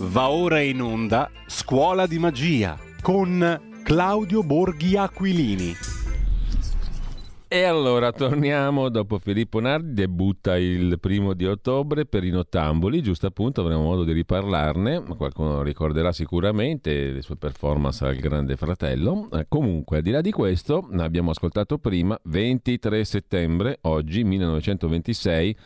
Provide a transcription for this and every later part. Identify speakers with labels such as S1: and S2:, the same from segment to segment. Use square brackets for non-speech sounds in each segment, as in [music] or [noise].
S1: Va ora in onda Scuola di Magia con Claudio Borghi Aquilini.
S2: E allora torniamo dopo Filippo Nardi, debutta il primo di ottobre per i Nottamboli, giusto appunto avremo modo di riparlarne, qualcuno ricorderà sicuramente le sue performance al Grande Fratello. Eh, comunque, al di là di questo, abbiamo ascoltato prima, 23 settembre, oggi 1926,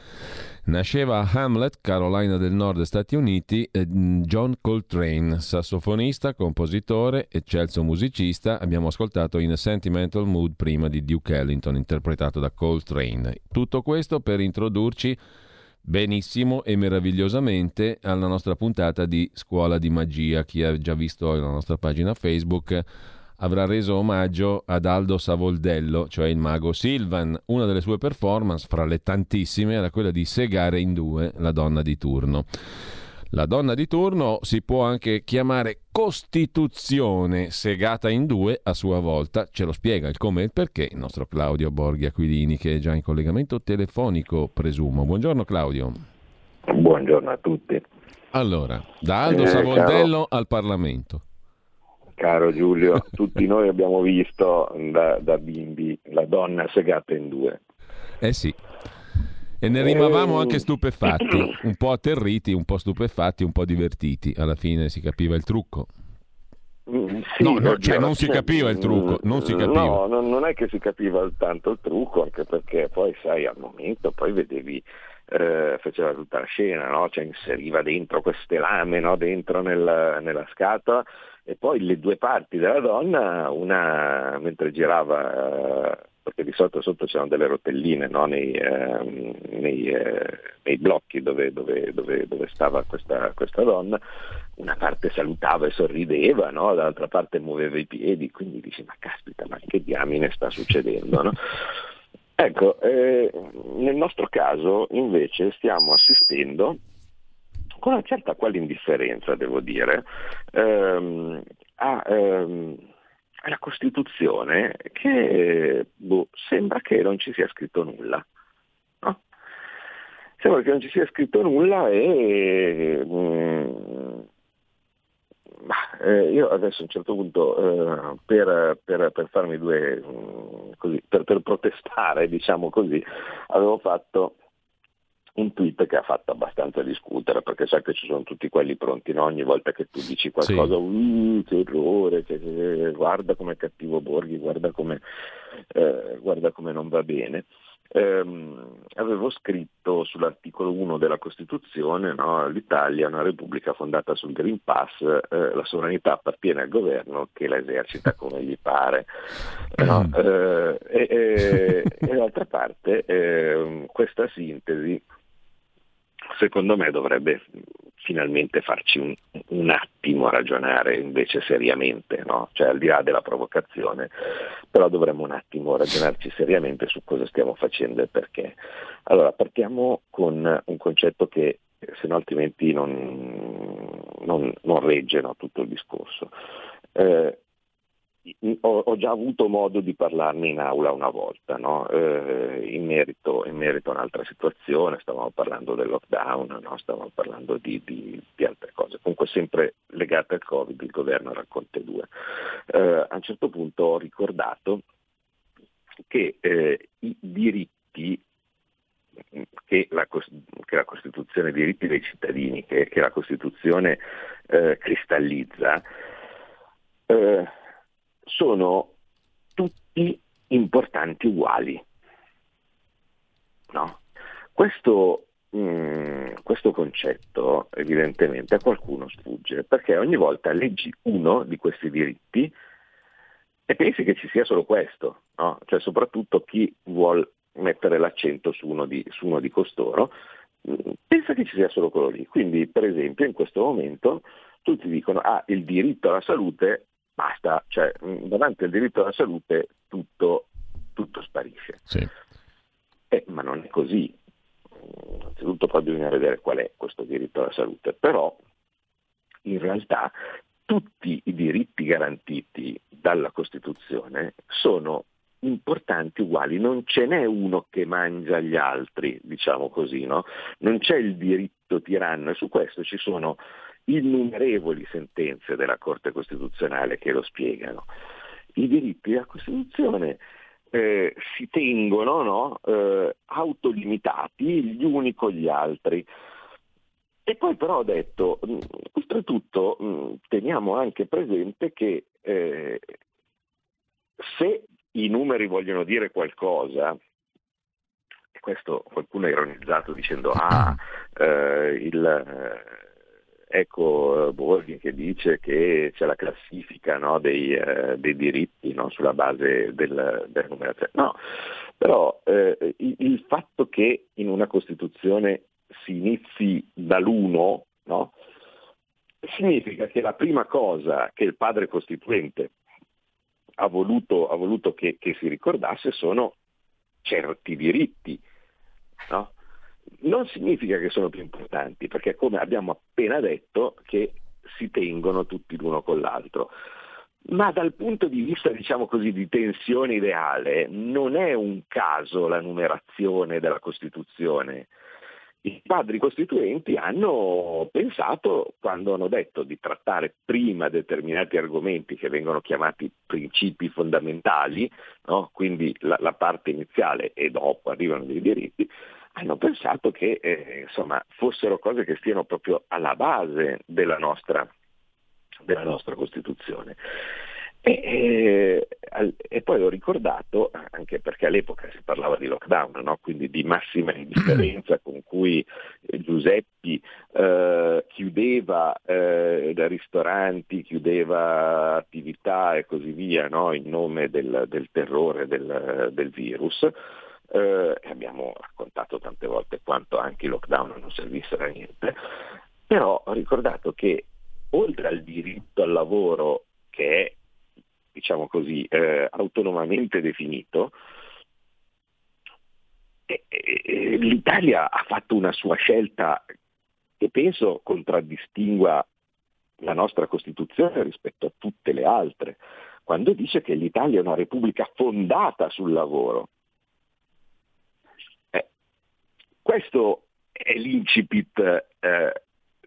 S2: Nasceva a Hamlet, Carolina del Nord, Stati Uniti, John Coltrane, sassofonista, compositore, eccelso musicista. Abbiamo ascoltato in Sentimental Mood prima di Duke Ellington, interpretato da Coltrane. Tutto questo per introdurci benissimo e meravigliosamente alla nostra puntata di Scuola di Magia. Chi ha già visto la nostra pagina Facebook avrà reso omaggio ad Aldo Savoldello, cioè il mago Silvan. Una delle sue performance, fra le tantissime, era quella di segare in due la donna di turno. La donna di turno si può anche chiamare Costituzione segata in due a sua volta. Ce lo spiega il come e il perché il nostro Claudio Borghi Aquilini, che è già in collegamento telefonico, presumo. Buongiorno Claudio.
S3: Buongiorno a tutti.
S2: Allora, da Aldo eh, Savoldello caro... al Parlamento.
S3: Caro Giulio, [laughs] tutti noi abbiamo visto da, da, bimbi la donna segata in due.
S2: Eh sì. E ne rimavamo anche stupefatti, [clears throat] un po' atterriti, un po' stupefatti, un po' divertiti. Alla fine si capiva il trucco.
S3: Mm, sì, no,
S2: no, cioè non si capiva il trucco, non si capiva.
S3: No, non è che si capiva tanto il trucco, anche perché poi sai al momento poi vedevi eh, faceva tutta la scena, no? cioè inseriva dentro queste lame no? dentro nel, nella scatola e poi le due parti della donna, una mentre girava, eh, perché di solito sotto c'erano delle rotelline no? nei, eh, nei, eh, nei, blocchi dove, dove, dove, dove stava questa, questa, donna, una parte salutava e sorrideva, no? dall'altra parte muoveva i piedi, quindi dici ma caspita, ma che diamine sta succedendo? No? Ecco, eh, nel nostro caso invece stiamo assistendo con una certa quale indifferenza, devo dire, ehm, a, ehm, alla Costituzione che boh, sembra che non ci sia scritto nulla. No? Sembra che non ci sia scritto nulla e... Mm, eh, io adesso a un certo punto eh, per, per, per, farmi due, mm, così, per, per protestare, diciamo così, avevo fatto un tweet che ha fatto abbastanza discutere perché sai che ci sono tutti quelli pronti no? ogni volta che tu dici qualcosa sì. uh, che errore che, che, guarda come è cattivo Borghi guarda come, eh, guarda come non va bene ehm, avevo scritto sull'articolo 1 della Costituzione no? l'Italia è una repubblica fondata sul Green Pass eh, la sovranità appartiene al governo che la esercita [laughs] come gli pare no? Mm. eh, e, e, e d'altra parte ehm, questa sintesi secondo me dovrebbe finalmente farci un, un attimo ragionare invece seriamente, no? cioè al di là della provocazione, però dovremmo un attimo ragionarci seriamente su cosa stiamo facendo e perché. Allora, partiamo con un concetto che se no altrimenti non, non, non regge no, tutto il discorso. Eh, ho, ho, già avuto modo di parlarne in aula una volta, no? eh, in, merito, in, merito, a un'altra situazione, stavamo parlando del lockdown, no? stavamo parlando di, di, di, altre cose, comunque sempre legate al Covid, il governo racconte due. Eh, a un certo punto ho ricordato che eh, i diritti che la, che la, Costituzione, i diritti dei cittadini, che, che la Costituzione eh, cristallizza, eh, sono tutti importanti uguali. No? Questo, mh, mm, questo, concetto evidentemente a qualcuno sfugge, perché ogni volta leggi uno di questi diritti e pensi che ci sia solo questo, no? cioè soprattutto chi vuole mettere l'accento su uno di, su uno di costoro, mh, mm, pensa che ci sia solo quello lì. Quindi per esempio in questo momento tutti dicono ah, il diritto alla salute basta, cioè davanti al diritto alla salute tutto, tutto sparisce.
S2: Sì.
S3: Eh, ma non è così. Innanzitutto poi bisogna vedere qual è questo diritto alla salute, però in realtà tutti i diritti garantiti dalla Costituzione sono importanti uguali, non ce n'è uno che mangia gli altri, diciamo così, no? non c'è il diritto tiranno e su questo ci sono innumerevoli sentenze della Corte Costituzionale che lo spiegano. I diritti della Costituzione eh, si tengono no? eh, autolimitati gli uni con gli altri. E poi però ho detto, mh, oltretutto mh, teniamo anche presente che eh, se i numeri vogliono dire qualcosa, e questo qualcuno ha ironizzato dicendo ah, eh, il, ecco Borghi che dice che c'è la classifica no, dei, eh, dei, diritti no, sulla base del, della numerazione. No, però eh, il, il, fatto che in una Costituzione si inizi dall'uno, no, significa che la prima cosa che il padre costituente ha voluto, ha voluto che, che, si ricordasse sono certi diritti. No? Non significa che sono più importanti, perché come abbiamo appena detto che si tengono tutti l'uno con l'altro. Ma dal punto di vista, diciamo così, di tensione ideale, non è un caso la numerazione della Costituzione i padri costituenti hanno pensato, quando hanno detto di trattare prima determinati argomenti che vengono chiamati principi fondamentali, no? quindi la, la, parte iniziale e dopo arrivano dei diritti, hanno pensato che eh, insomma, fossero cose che stiano proprio alla base della nostra, della nostra Costituzione. E, e, e, poi ho ricordato, anche perché all'epoca si parlava di lockdown, no? quindi di massima [clears throat] indifferenza con cui Giuseppi eh, chiudeva eh, ristoranti, chiudeva attività e così via no? in nome del, del terrore del, del virus. Eh, abbiamo raccontato tante volte quanto anche i lockdown non servissero a niente, però ho ricordato che oltre al diritto al lavoro che è diciamo così, eh, autonomamente definito, l'Italia ha fatto una sua scelta che penso contraddistingua la nostra Costituzione rispetto a tutte le altre, quando dice che l'Italia è una repubblica fondata sul lavoro. Eh, questo è l'incipit eh,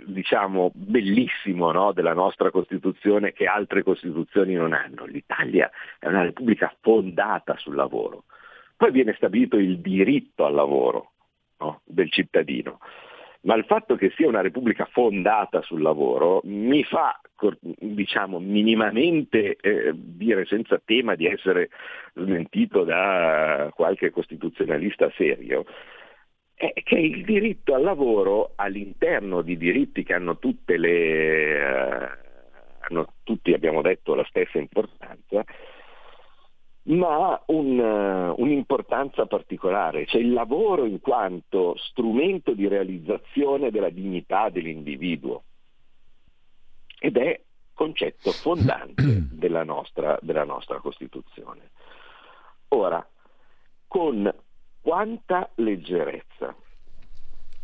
S3: diciamo, bellissimo no? della nostra Costituzione che altre Costituzioni non hanno. L'Italia è una Repubblica fondata sul lavoro. Poi viene stabilito il diritto al lavoro no? del cittadino. Ma il fatto che sia una Repubblica fondata sul lavoro mi fa, diciamo, minimamente eh, dire senza tema di essere smentito da qualche costituzionalista serio, è che il diritto al lavoro all'interno di diritti che hanno tutte le, eh, hanno tutti abbiamo detto la stessa importanza, ma ha un, uh, un'importanza particolare, cioè il lavoro in quanto strumento di realizzazione della dignità dell'individuo ed è concetto fondante [clears throat] della nostra, della nostra Costituzione. Ora, con quanta leggerezza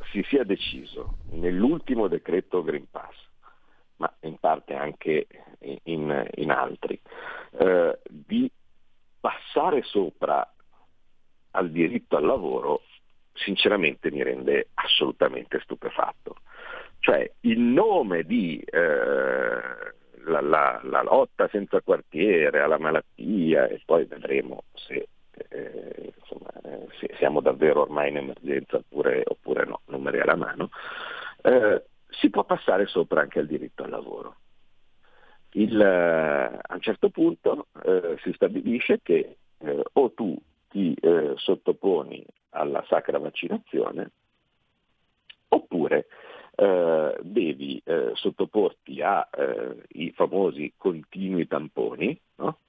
S3: si sia deciso nell'ultimo decreto Green Pass, ma in parte anche in, in altri, eh, di passare sopra al diritto al lavoro, sinceramente mi rende assolutamente stupefatto. Cioè, in nome di eh, la, la, la lotta senza quartiere alla malattia, e poi vedremo se eh, insomma, eh, siamo davvero ormai in emergenza oppure, oppure no, numeri alla mano, eh, si può passare sopra anche al diritto al lavoro. Il, eh, a un certo punto eh, si stabilisce che eh, o tu ti sottoponi alla sacra vaccinazione oppure devi sottoporti ai famosi continui tamponi, no?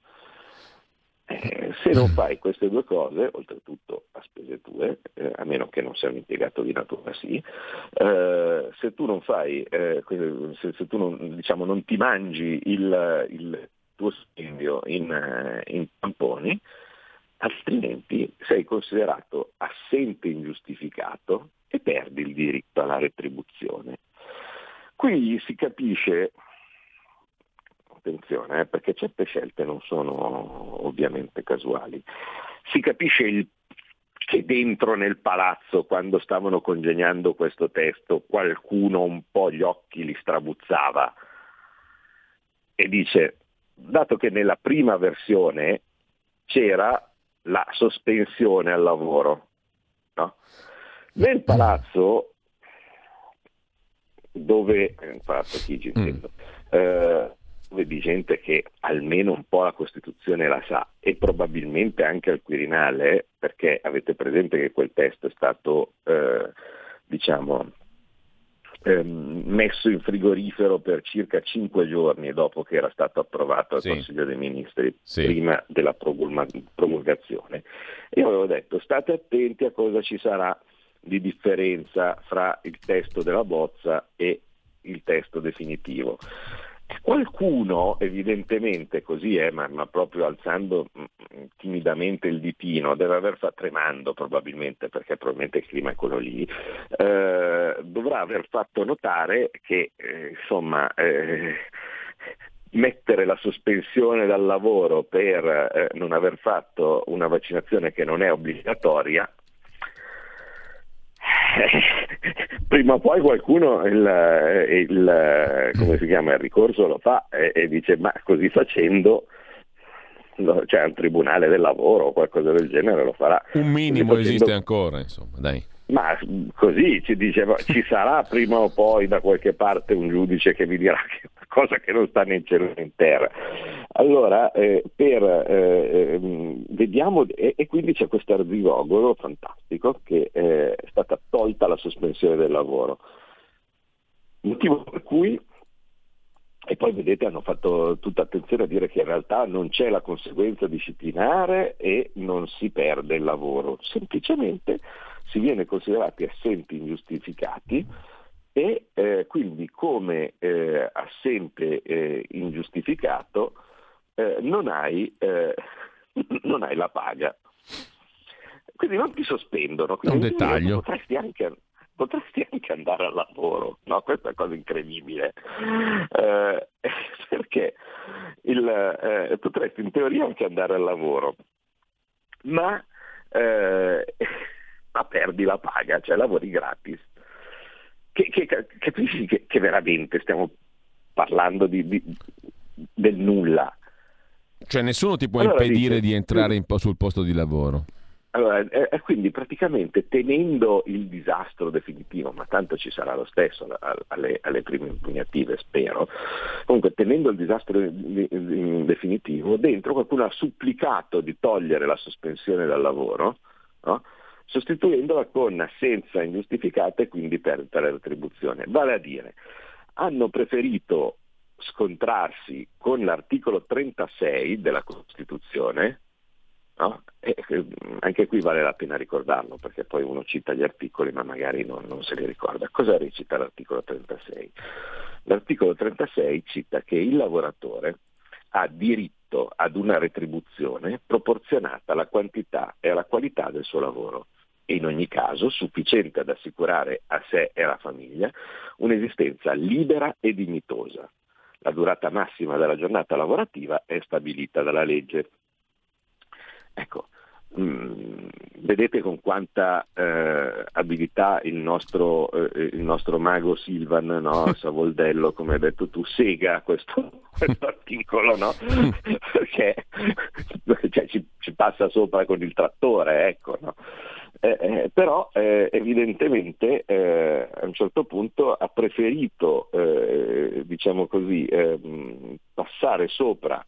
S3: Eh, se non fai queste due cose, oltretutto a spese tue, eh, a meno che non sia un impiegato di natura, sì, eh, se tu non fai, eh, se, se, tu non, diciamo, non ti mangi il, il tuo stipendio in, eh, in tamponi, altrimenti sei considerato assente ingiustificato e perdi il diritto alla retribuzione. Qui si capisce attenzione, eh, perché certe scelte non sono ovviamente casuali. Si capisce il che dentro nel palazzo, quando stavano congegnando questo testo, qualcuno un po' gli occhi li strabuzzava e dice, dato che nella prima versione c'era la sospensione al lavoro, no? nel palazzo dove, palazzo Chigi mm. eh, di gente che almeno un po' la Costituzione la sa e probabilmente anche al Quirinale, perché avete presente che quel testo è stato eh, diciamo, ehm, messo in frigorifero per circa cinque giorni dopo che era stato approvato al sì. Consiglio dei Ministri, sì. prima della promulgazione. Io avevo detto state attenti a cosa ci sarà di differenza fra il testo della bozza e il testo definitivo. Qualcuno, evidentemente così è, ma, ma, proprio alzando mm, mm, timidamente il ditino, deve aver fatto, tremando probabilmente, perché probabilmente il clima è quello lì, eh, dovrà aver fatto notare che eh, insomma eh, mettere la sospensione dal lavoro per eh, non aver fatto una vaccinazione che non è obbligatoria [laughs] prima o poi qualcuno il, il, come si chiama, il ricorso lo fa e, e dice ma così facendo c'è cioè, un tribunale del lavoro o qualcosa del genere lo farà.
S2: Un minimo facendo... esiste ancora, insomma, dai.
S3: Ma così ci diceva, ci sarà prima o poi da qualche parte un giudice che vi dirà che cosa che non sta né in cielo né in terra. Allora, eh, per, eh, ehm, vediamo, e, e, quindi c'è questo arzigogolo fantastico che eh, è stata tolta la sospensione del lavoro. Motivo per cui e poi vedete hanno fatto tutta attenzione a dire che in realtà non c'è la conseguenza disciplinare e non si perde il lavoro, semplicemente si viene considerati assenti ingiustificati e eh, quindi come eh, assente eh, ingiustificato eh, non hai, eh, [clears throat] non, hai, la paga. Quindi non ti sospendono.
S2: È un dettaglio.
S3: Potresti anche, potresti anche andare al lavoro, no? questa è una cosa incredibile, eh, [laughs] perché il, potresti in teoria anche andare al lavoro, ma, [laughs] ma perdi la paga, cioè lavori gratis. Che, che, capisci che, che veramente stiamo parlando di, di, del nulla.
S2: Cioè nessuno ti può allora impedire dice, di entrare in, sul posto di lavoro.
S3: Allora, eh, quindi praticamente tenendo il disastro definitivo, ma tanto ci sarà lo stesso alle, alle prime impugnative, spero, comunque tenendo il disastro definitivo, dentro qualcuno ha supplicato di togliere la sospensione dal lavoro, no? Sostituendola con assenza ingiustificata e quindi per, per retribuzione. Vale a dire, hanno preferito scontrarsi con l'articolo 36 della Costituzione, No? E, anche qui vale la pena ricordarlo perché poi uno cita gli articoli ma magari non, non, se li ricorda. Cosa recita l'articolo 36? L'articolo 36 cita che il lavoratore ha diritto ad una retribuzione proporzionata alla quantità e alla qualità del suo lavoro e in ogni caso sufficiente ad assicurare a sé e alla famiglia un'esistenza libera e dignitosa. La durata massima della giornata lavorativa è stabilita dalla legge. Ecco, mh, mm, vedete con quanta eh, abilità il nostro, eh, il nostro, mago Silvan, no? [laughs] Savoldello, come hai detto tu, sega questo, [laughs] questo articolo, no? [laughs] perché cioè, ci, ci, passa sopra con il trattore, ecco, no? eh, eh però eh, evidentemente eh, a un certo punto ha preferito, diciamo così, ehm, passare sopra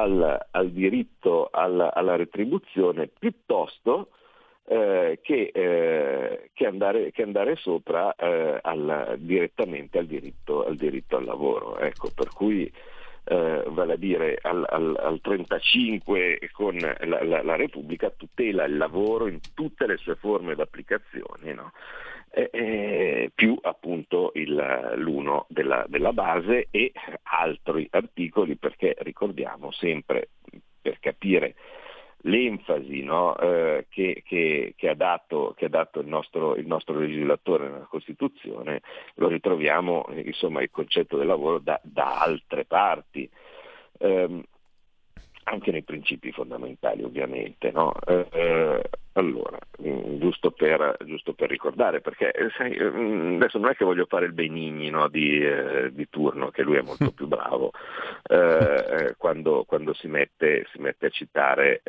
S3: al, al diritto alla, alla, retribuzione piuttosto eh, che, eh, che, andare, che, andare, sopra eh, al, direttamente al diritto, al diritto, al lavoro. Ecco, per cui eh, vale a dire al, al, al 35 con la, la, la, Repubblica tutela il lavoro in tutte le sue forme d'applicazione. No? Eh, più appunto il, l'uno della, della base e altri articoli perché ricordiamo sempre per capire l'enfasi no, eh, che, che, che, ha dato, che, ha dato, il nostro, il nostro, legislatore nella Costituzione, lo ritroviamo insomma il concetto del lavoro da, da altre parti. ehm, anche nei principi fondamentali ovviamente. No? Eh, eh allora, mm, giusto per, giusto per, ricordare, perché eh, sai, mm, adesso non è che voglio fare il Benigni no, di, eh, di, turno, che lui è molto più bravo [laughs] eh, eh, quando, quando si, mette, si, mette, a citare,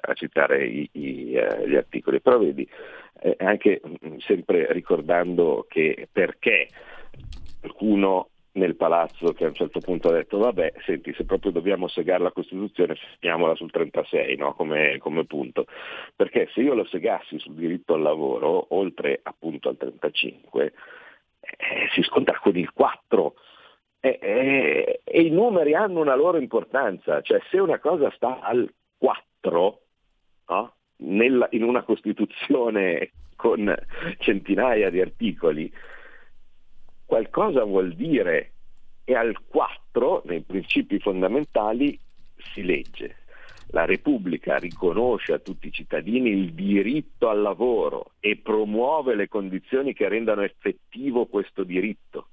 S3: a citare i, i, gli articoli, però vedi, anche mm, sempre ricordando che perché qualcuno nel palazzo che a un certo punto ha detto vabbè, senti, se proprio dobbiamo segare la Costituzione, segniamola sul 36 no? come, come, punto. Perché se io lo segassi sul diritto al lavoro, oltre appunto al 35, eh, si scontra con il 4. Eh, eh, e i numeri hanno una loro importanza, cioè se una cosa sta al 4, no? Nella, in una Costituzione con centinaia di articoli, qualcosa vuol dire e al 4 nei principi fondamentali si legge. La Repubblica riconosce a tutti i cittadini il diritto al lavoro e promuove le condizioni che rendano effettivo questo diritto.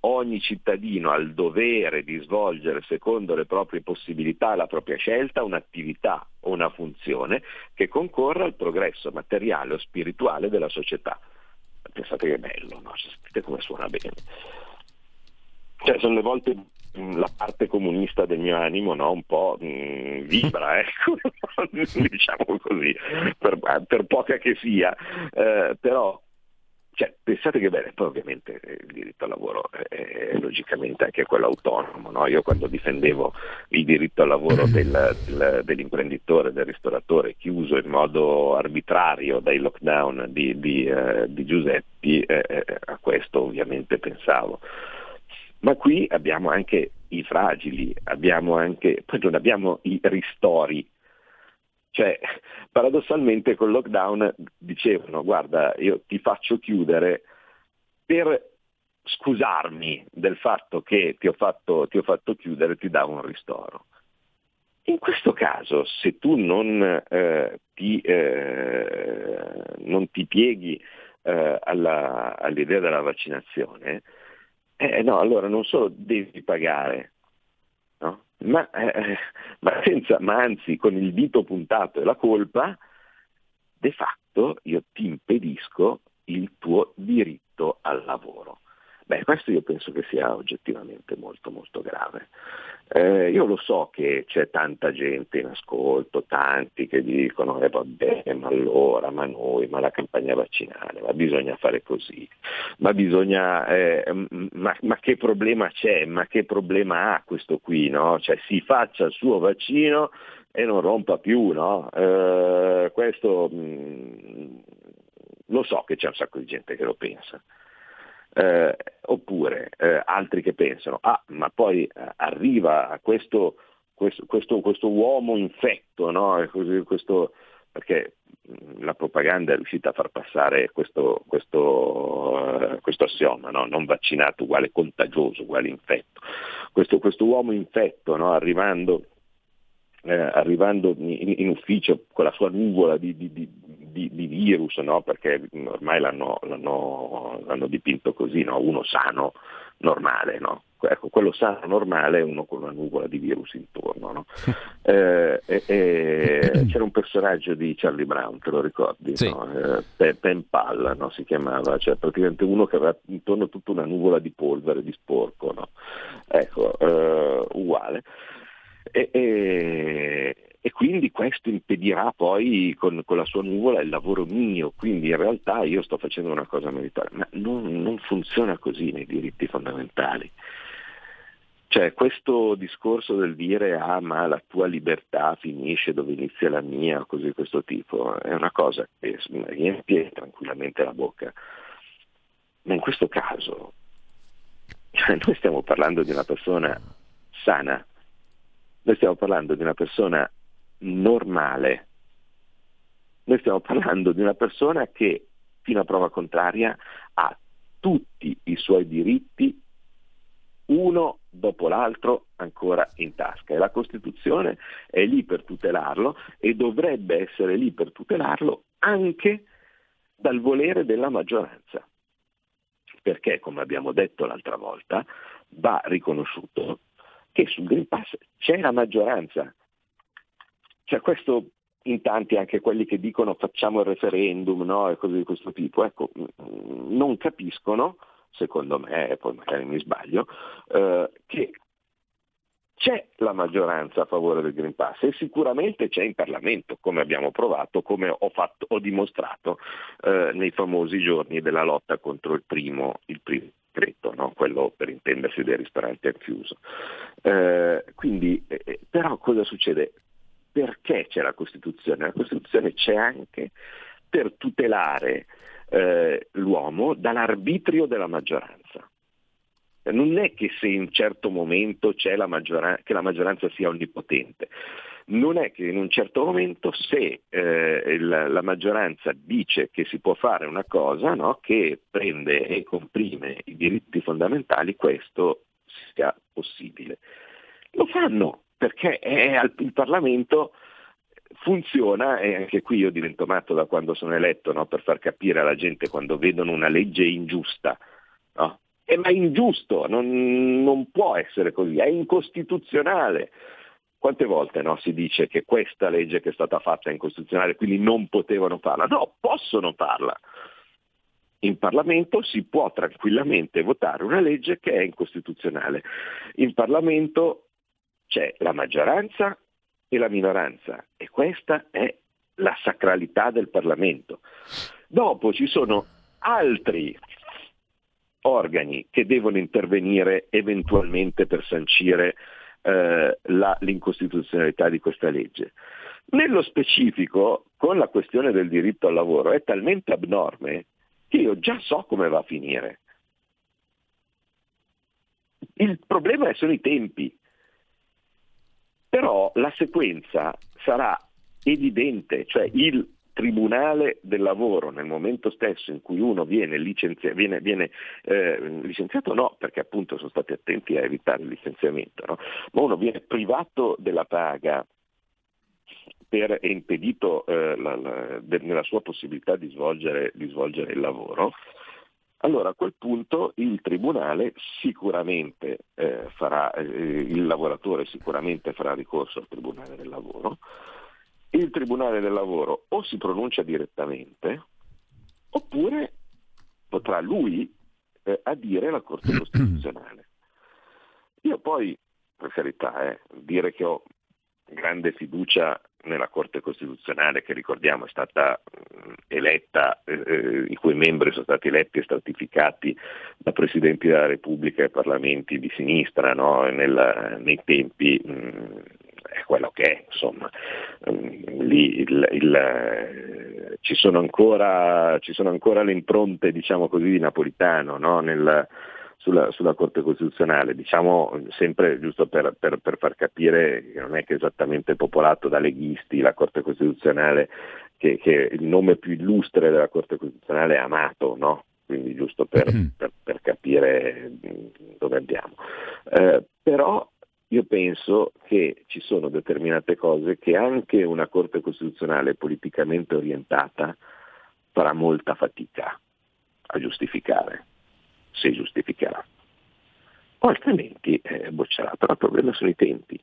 S3: Ogni cittadino ha il dovere di svolgere secondo le proprie possibilità e la propria scelta un'attività o una funzione che concorra al progresso materiale o spirituale della società pensate che è bello, no? sentite come suona bene. Cioè, sono le volte mm, la parte comunista del mio animo no? un po' mh, mm, vibra, [laughs] ecco, diciamo così, per, per, poca che sia, eh, però cioè, pensate che bene, poi ovviamente il diritto al lavoro è, logicamente anche quello autonomo. No? Io quando difendevo il diritto al lavoro del, del, dell'imprenditore, del ristoratore, chiuso in modo arbitrario dai lockdown di, di, eh, di Giuseppi, eh, eh a questo ovviamente pensavo. Ma qui abbiamo anche i fragili, abbiamo anche, poi non abbiamo i ristori cioè, [laughs] paradossalmente col lockdown dicevano guarda, io ti faccio chiudere per scusarmi del fatto che ti ho fatto, ti ho fatto chiudere, ti davo un ristoro. In questo caso, se tu non, eh, ti, eh, non ti, pieghi eh, alla, all'idea della vaccinazione, eh, no, allora non solo devi pagare? Ma, eh, ma, senza, ma anzi con il dito puntato e la colpa, de facto io ti impedisco il tuo diritto al lavoro. Beh, questo io penso che sia oggettivamente molto molto grave. Eh, io lo so che c'è tanta gente in ascolto, tanti che dicono, eh vabbè, ma allora, ma noi, ma la campagna vaccinale, ma bisogna fare così, ma bisogna, eh, ma, ma, che problema c'è, ma che problema ha questo qui, no? Cioè si faccia il suo vaccino e non rompa più, no? Eh, questo mh, mm, lo so che c'è un sacco di gente che lo pensa. Eh, oppure eh, altri che pensano, ah ma poi eh, arriva questo, questo, questo, uomo infetto, no? perché mm, la propaganda è riuscita a far passare questo, questo, uh, questo assioma, no? non vaccinato uguale contagioso, uguale infetto. Questo, questo uomo infetto no? arrivando, eh, arrivando in, in, ufficio con la sua nuvola di, di, di, di, virus, no? perché ormai l'hanno, l'hanno, l'hanno dipinto così, no? uno sano, normale. No? Ecco, quello sano, normale è uno con una nuvola di virus intorno. No? [laughs] eh, eh, c'era un personaggio di Charlie Brown, te lo ricordi?
S2: Sì.
S3: Eh, Pen Pal si chiamava, cioè praticamente uno che aveva intorno tutta una nuvola di polvere, di sporco. Ecco, eh, uguale. E, e, e quindi questo impedirà poi con, con, la sua nuvola il lavoro mio, quindi in realtà io sto facendo una cosa meritoria, ma non, non funziona così nei diritti fondamentali. Cioè questo discorso del dire ah ma la tua libertà finisce dove inizia la mia o così di questo tipo è una cosa che riempie tranquillamente la bocca. Ma in questo caso cioè, [laughs] noi stiamo parlando di una persona sana, noi stiamo parlando di una persona normale. Noi stiamo parlando di una persona che, fino a prova contraria, ha tutti i suoi diritti uno dopo l'altro ancora in tasca e la Costituzione è lì per tutelarlo e dovrebbe essere lì per tutelarlo anche dal volere della maggioranza. Perché, come abbiamo detto l'altra volta, va riconosciuto che sul Green Pass c'è la maggioranza. Cioè questo in tanti anche quelli che dicono facciamo il referendum no? e cose di questo tipo, ecco, non capiscono, secondo me, e poi magari mi sbaglio, eh, che c'è la maggioranza a favore del Green Pass e sicuramente c'è in Parlamento, come abbiamo provato, come ho, fatto, ho dimostrato eh, nei famosi giorni della lotta contro il primo, il primo decreto, no? quello per intendersi dei ristoranti al chiuso. Eh, quindi, eh, però cosa succede? Perché c'è la Costituzione? La Costituzione c'è anche per tutelare eh, l'uomo dall'arbitrio della maggioranza. Non è che se in un certo momento c'è la maggioranza, che la maggioranza sia onnipotente, non è che in un certo momento se eh, il, la maggioranza dice che si può fare una cosa no, che prende e comprime i diritti fondamentali, questo sia possibile. Lo fanno perché è, il Parlamento funziona, e anche qui io divento matto da quando sono eletto, no, per far capire alla gente quando vedono una legge ingiusta, no? eh, ma è ingiusto, non, non, può essere così, è incostituzionale. Quante volte no, si dice che questa legge che è stata fatta è incostituzionale, quindi non potevano farla? No, possono farla. In Parlamento si può tranquillamente votare una legge che è incostituzionale. In Parlamento c'è la maggioranza e la minoranza e questa è la sacralità del Parlamento. Dopo ci sono altri organi che devono intervenire eventualmente per sancire eh, la, l'incostituzionalità di questa legge. Nello specifico, con la questione del diritto al lavoro, è talmente abnorme che io già so come va a finire. Il problema sono i tempi, però la sequenza sarà evidente, cioè il Tribunale del Lavoro nel momento stesso in cui uno viene, licenzia- viene, viene eh, licenziato, no, perché appunto sono stati attenti a evitare il licenziamento, no? ma uno viene privato della paga per, è impedito eh, la, la, de, nella sua possibilità di svolgere, di svolgere, il lavoro, allora a quel punto il Tribunale sicuramente eh, farà, eh, il lavoratore sicuramente farà ricorso al Tribunale del Lavoro, il Tribunale del Lavoro o si pronuncia direttamente oppure potrà lui eh, adire la Corte Costituzionale. Io poi, per carità, eh, dire che ho grande fiducia nella Corte Costituzionale che ricordiamo è stata eletta, eh, eh, i cui membri sono stati eletti e stratificati da Presidenti della Repubblica e Parlamenti di sinistra no? Nel, nei tempi mh, è quello che è, insomma. Mm, lì il, il, ci, sono ancora, ci, sono ancora, le impronte, diciamo così, di Napolitano no? Nel, sulla, sulla, Corte Costituzionale, diciamo sempre giusto per, per, per, far capire che non è che è esattamente popolato da leghisti la Corte Costituzionale, che, che il nome più illustre della Corte Costituzionale è Amato, no? quindi giusto per, mm. per, per, capire mm, dove andiamo. Eh, però io penso che ci sono determinate cose che anche una Corte Costituzionale politicamente orientata farà molta fatica a giustificare, se giustificherà. O altrimenti eh, boccerà, però il problema sono i tempi.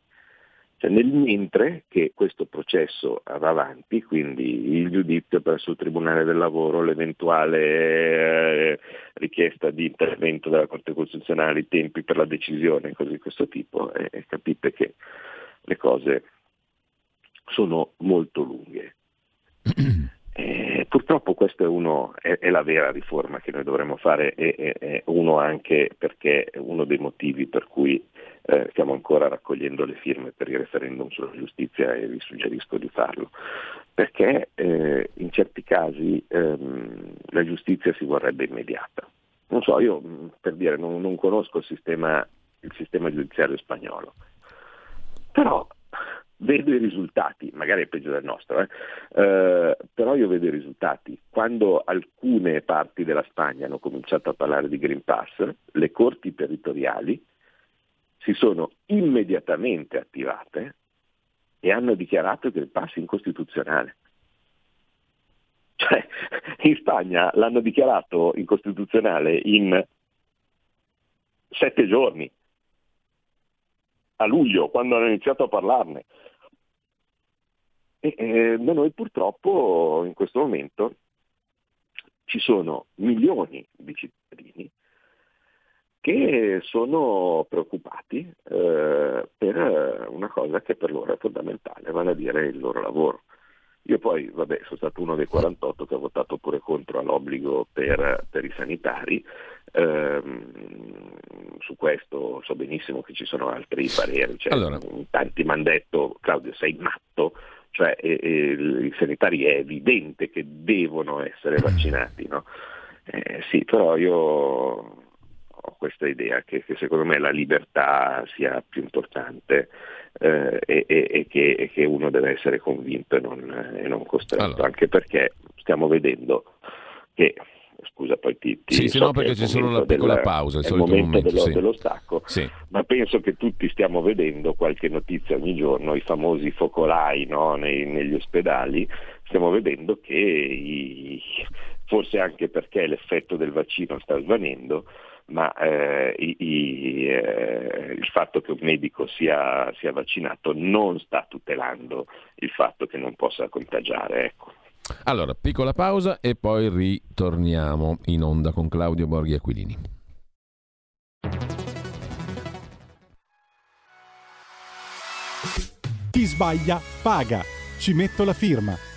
S3: Cioè, nel mentre che questo processo va avanti, quindi il giudizio presso il Tribunale del Lavoro, l'eventuale eh, richiesta di intervento della Corte Costituzionale, i tempi per la decisione, cose di questo tipo, eh, capite che le cose sono molto lunghe. [clears throat] Eh, purtroppo questa è, uno, è, è, la vera riforma che noi dovremmo fare e è, uno anche perché è uno dei motivi per cui eh, stiamo ancora raccogliendo le firme per il referendum sulla giustizia e vi suggerisco di farlo, perché eh, in certi casi ehm, la giustizia si vorrebbe immediata. Non so, io per dire non, non conosco il sistema, il sistema giudiziario spagnolo, però vedo i risultati, magari è peggio del nostro, eh? Eh, però io vedo i risultati. Quando alcune parti della Spagna hanno cominciato a parlare di Green Pass, le corti territoriali si sono immediatamente attivate e hanno dichiarato il Green Pass incostituzionale. Cioè, in Spagna l'hanno dichiarato incostituzionale in sette giorni, a luglio, quando hanno iniziato a parlarne. E eh, noi purtroppo in questo momento ci sono milioni di cittadini che sono preoccupati eh, per una cosa che per loro è fondamentale, vale a dire il loro lavoro. Io poi, vabbè, sono stato uno dei 48 che ha votato pure contro l'obbligo per, per i sanitari, ehm, su questo so benissimo che ci sono altri pareri, cioè, allora. tanti mi hanno detto Claudio sei matto, cioè e, e, i sanitari è evidente che devono essere vaccinati, no? eh, sì, però io questa idea che, che, secondo me la libertà sia più importante eh, e, e, che, e, che, uno deve essere convinto e non, e non costretto, allora. anche perché stiamo vedendo che scusa poi ti, ti
S2: sì, sì no perché c'è solo la piccola del, pausa
S3: il momento, momento dello, sì. dello, stacco sì. ma penso che tutti stiamo vedendo qualche notizia ogni giorno i famosi focolai no, nei, negli ospedali stiamo vedendo che i, forse anche perché l'effetto del vaccino sta svanendo ma eh, i, i, eh, il fatto che un medico sia, sia, vaccinato non sta tutelando il fatto che non possa contagiare. Ecco.
S2: Allora, piccola pausa e poi ritorniamo in onda con Claudio Borghi Aquilini.
S1: Chi sbaglia paga. Ci metto la firma.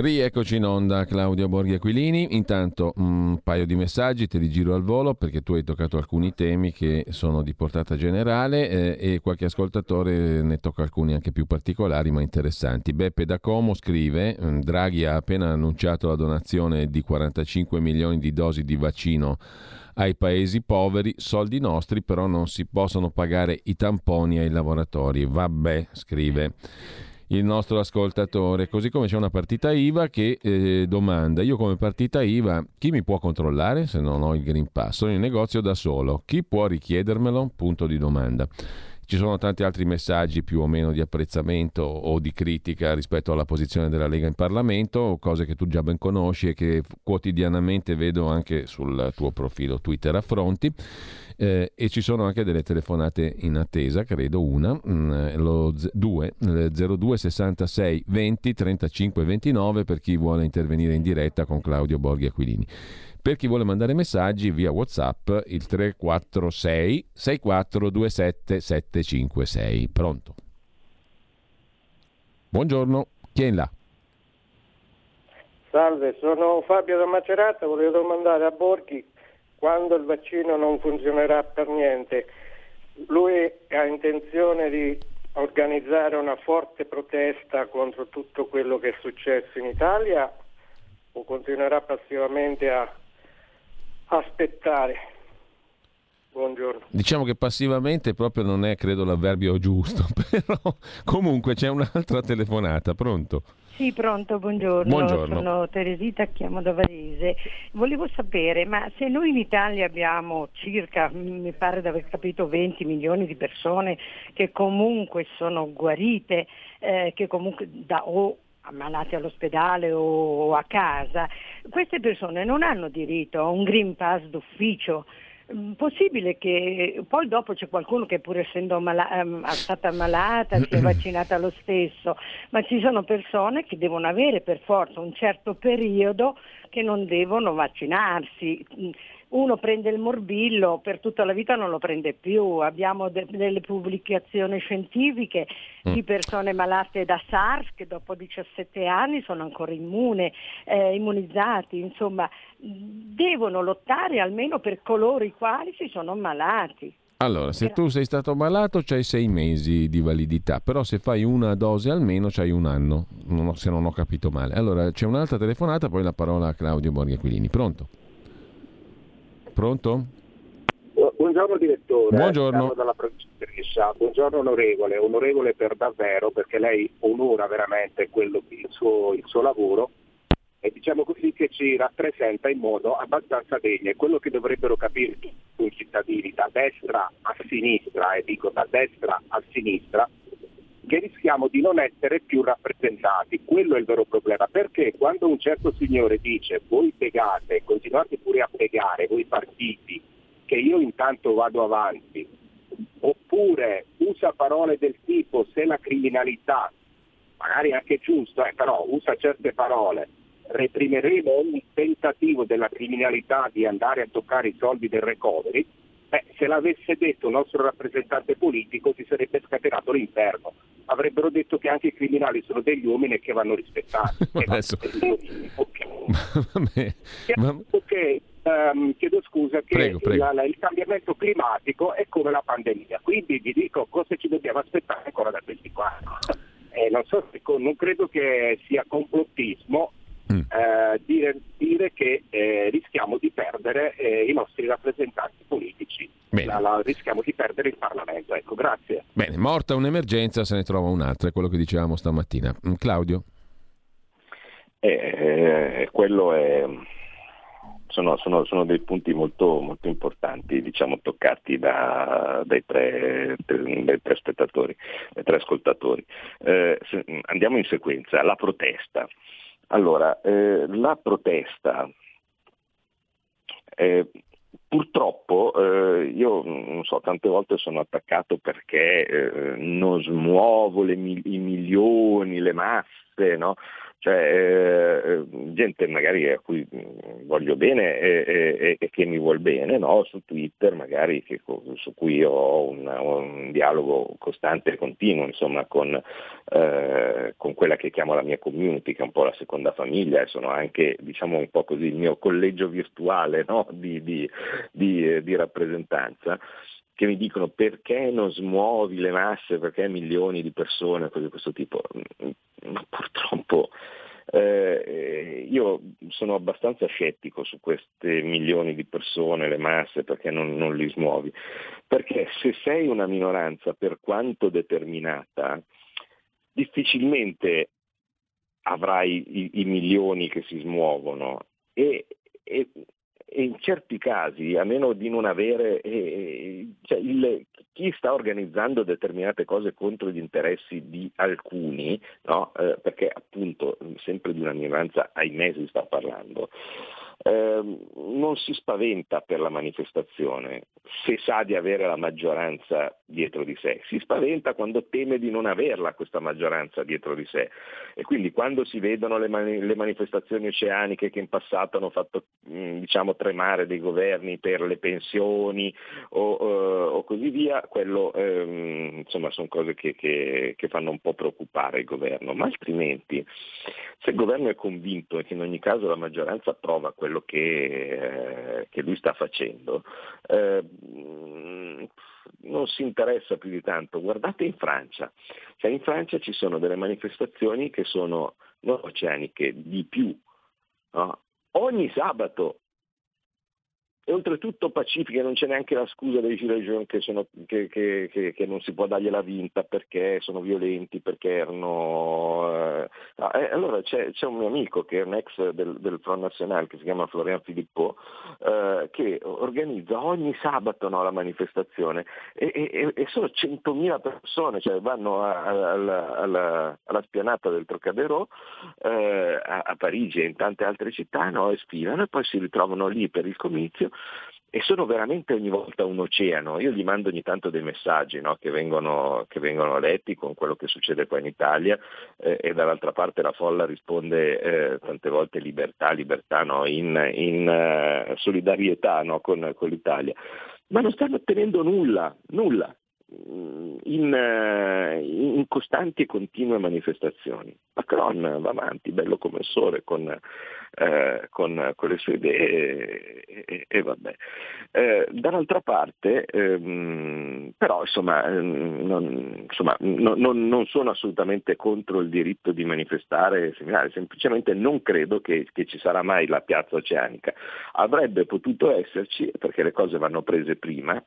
S2: Rieccoci in onda Claudio Borghi Aquilini, intanto un paio di messaggi, te li giro al volo perché tu hai toccato alcuni temi che sono di portata generale eh, e qualche ascoltatore ne tocca alcuni anche più particolari ma interessanti. Beppe da Como scrive, mm, Draghi ha appena annunciato la donazione di 45 milioni di dosi di vaccino ai paesi poveri, soldi nostri però non si possono pagare i tamponi ai lavoratori. Vabbè, scrive il nostro ascoltatore, così come c'è una partita IVA che eh, domanda, io come partita IVA, chi mi può controllare se non ho il Green Pass? Sono in negozio da solo, chi può richiedermelo? Punto di domanda. Ci sono tanti altri messaggi più o meno di apprezzamento o di critica rispetto alla posizione della Lega in Parlamento, cose che tu già ben conosci e che quotidianamente vedo anche sul tuo profilo Twitter affronti eh, e ci sono anche delle telefonate in attesa, credo una, mh, mm, lo z- 2, 02 66 20 35 29 per chi vuole intervenire in diretta con Claudio Borghi Aquilini. Per chi vuole mandare messaggi via WhatsApp il 346 6427 756. Pronto? Buongiorno, chi è in là?
S4: Salve, sono Fabio da Macerata, volevo domandare a Borghi quando il vaccino non funzionerà per niente. Lui ha intenzione di organizzare una forte protesta contro tutto quello che è successo in Italia o continuerà passivamente a aspettare? Buongiorno.
S2: Diciamo che passivamente proprio non è, credo, l'avverbio giusto, [laughs] però comunque c'è un'altra telefonata, pronto?
S5: Sì, pronto, buongiorno.
S2: Buongiorno.
S5: Sono Teresita, chiamo da Varese. Volevo sapere, ma se noi in Italia abbiamo circa, mi pare di aver capito, 20 milioni di persone che comunque sono guarite, eh, che comunque da, o ammalate all'ospedale o a casa, queste persone non hanno diritto a un Green Pass d'ufficio Mm, possibile che poi dopo c'è qualcuno che pur essendo ammala- um, stata ammalata si è [clears throat] vaccinata lo stesso, ma ci sono persone che devono avere per forza un certo periodo che non devono vaccinarsi. Uno prende il morbillo, per tutta la vita non lo prende più. Abbiamo de- delle pubblicazioni scientifiche mm. di persone malate da SARS che dopo 17 anni sono ancora immune, eh, immunizzati, insomma, devono lottare almeno per coloro i quali si sono ammalati.
S2: Allora, se tu sei stato malato c'hai sei mesi di validità, però se fai una dose almeno c'hai un anno, non ho, se non ho capito male. Allora, c'è un'altra telefonata, poi la parola a Claudio Borghi Aquilini. Pronto? Pronto?
S6: Buongiorno direttore,
S2: Buongiorno.
S6: dalla provincia di Brescia. Buongiorno onorevole, onorevole per davvero perché lei onora veramente quello, il, suo, il suo lavoro e diciamo così che ci rappresenta in modo abbastanza degno. È quello che dovrebbero capire tutti i cittadini da destra a sinistra, e dico da destra a sinistra, che rischiamo di non essere più rappresentati. Quello è il vero problema, perché quando un certo signore dice voi pegate, continuate pure a pegare, voi partiti, che io intanto vado avanti, oppure usa parole del tipo se la criminalità, magari anche giusto, eh, però usa certe parole, reprimeremo ogni tentativo della criminalità di andare a toccare i soldi del recovery, Beh, se l'avesse detto il nostro rappresentante politico si sarebbe scatenato l'inferno. Avrebbero detto che anche i criminali sono degli uomini e che vanno rispettati. [laughs]
S2: Adesso...
S6: ok. [laughs] okay. Um, chiedo scusa che
S2: prego, prego.
S6: Il, il, cambiamento climatico è come la pandemia, quindi vi dico cosa ci dobbiamo aspettare ancora da questi qua. [laughs] Eh, non, so, non credo che sia complottismo, mm. eh, dire, dire, che eh, rischiamo di perdere eh, i nostri rappresentanti politici, la, la, rischiamo di perdere il Parlamento. Ecco, grazie.
S2: Bene, morta un'emergenza se ne trova un'altra, è quello che dicevamo stamattina. Mm, Claudio?
S3: Eh, quello è... Sono, sono, sono, dei punti molto, molto importanti, diciamo, toccati da, dai, tre, dai, tre, spettatori, dai tre ascoltatori. Eh, se, andiamo in sequenza. La protesta. Allora, eh, la protesta, eh, purtroppo eh, io non so, tante volte sono attaccato perché eh, non smuovo le, i milioni, le masse, no? Cioè eh, gente magari a cui mm, voglio bene e, e, e che mi vuol bene, no? su Twitter magari che, su cui ho un, un, dialogo costante e continuo insomma, con, eh, con, quella che chiamo la mia community, che è un po' la seconda famiglia e sono anche diciamo un po' così il mio collegio virtuale no? di, di, di, di rappresentanza che mi dicono perché non smuovi le masse, perché milioni di persone, cose di questo tipo. Ma purtroppo eh, io sono abbastanza scettico su queste milioni di persone, le masse, perché non, non li smuovi. Perché se sei una minoranza, per quanto determinata, difficilmente avrai i, i milioni che si smuovono e, e e in certi casi, a meno di non avere, eh, cioè il, chi sta organizzando determinate cose contro gli interessi di alcuni, no? eh, perché appunto sempre di una minoranza, ahimè si sta parlando, eh, non si spaventa per la manifestazione se sa di avere la maggioranza dietro di sé, si spaventa quando teme di non averla questa maggioranza dietro di sé. E quindi quando si vedono le, mani- le manifestazioni oceaniche che in passato hanno fatto mh, diciamo, tremare dei governi per le pensioni o, uh, o così via, quello ehm, insomma sono cose che, che, che fanno un po' preoccupare il governo, ma altrimenti se il governo è convinto che in ogni caso la maggioranza approva quello che, eh, che lui sta facendo, eh, non si interessa più di tanto. Guardate in Francia, cioè in Francia ci sono delle manifestazioni che sono non oceaniche, di più. No? Ogni sabato e oltretutto pacifiche, non c'è neanche la scusa dei jaunes che, che, che, che, non si può dargliela vinta perché sono violenti, perché erano... Eh, allora c'è, c'è, un mio amico che è un ex del, del Front National che si chiama Florian Filippo eh, che organizza ogni sabato no, la manifestazione e, e, e, sono 100.000 persone, cioè vanno a, a, alla, alla, alla, spianata del Trocadero eh, a, a, Parigi e in tante altre città no, e sfilano e poi si ritrovano lì per il comizio e sono veramente ogni volta un oceano. Io gli mando ogni tanto dei messaggi no, che, vengono, che, vengono, letti con quello che succede qua in Italia eh, e dall'altra parte la folla risponde eh, tante volte libertà, libertà no, in, in uh, solidarietà no, con, con l'Italia. Ma non stanno ottenendo nulla, nulla. Mm, in, eh, in, costanti e continue manifestazioni. Macron va avanti, bello commerciore con, eh, con, con le sue idee e, e, e vabbè. Eh, dall'altra parte, ehm, però insomma, ehm, non, insomma no, non, non, sono assolutamente contro il diritto di manifestare, seminare, semplicemente non credo che, che ci sarà mai la piazza oceanica. Avrebbe potuto esserci perché le cose vanno prese prima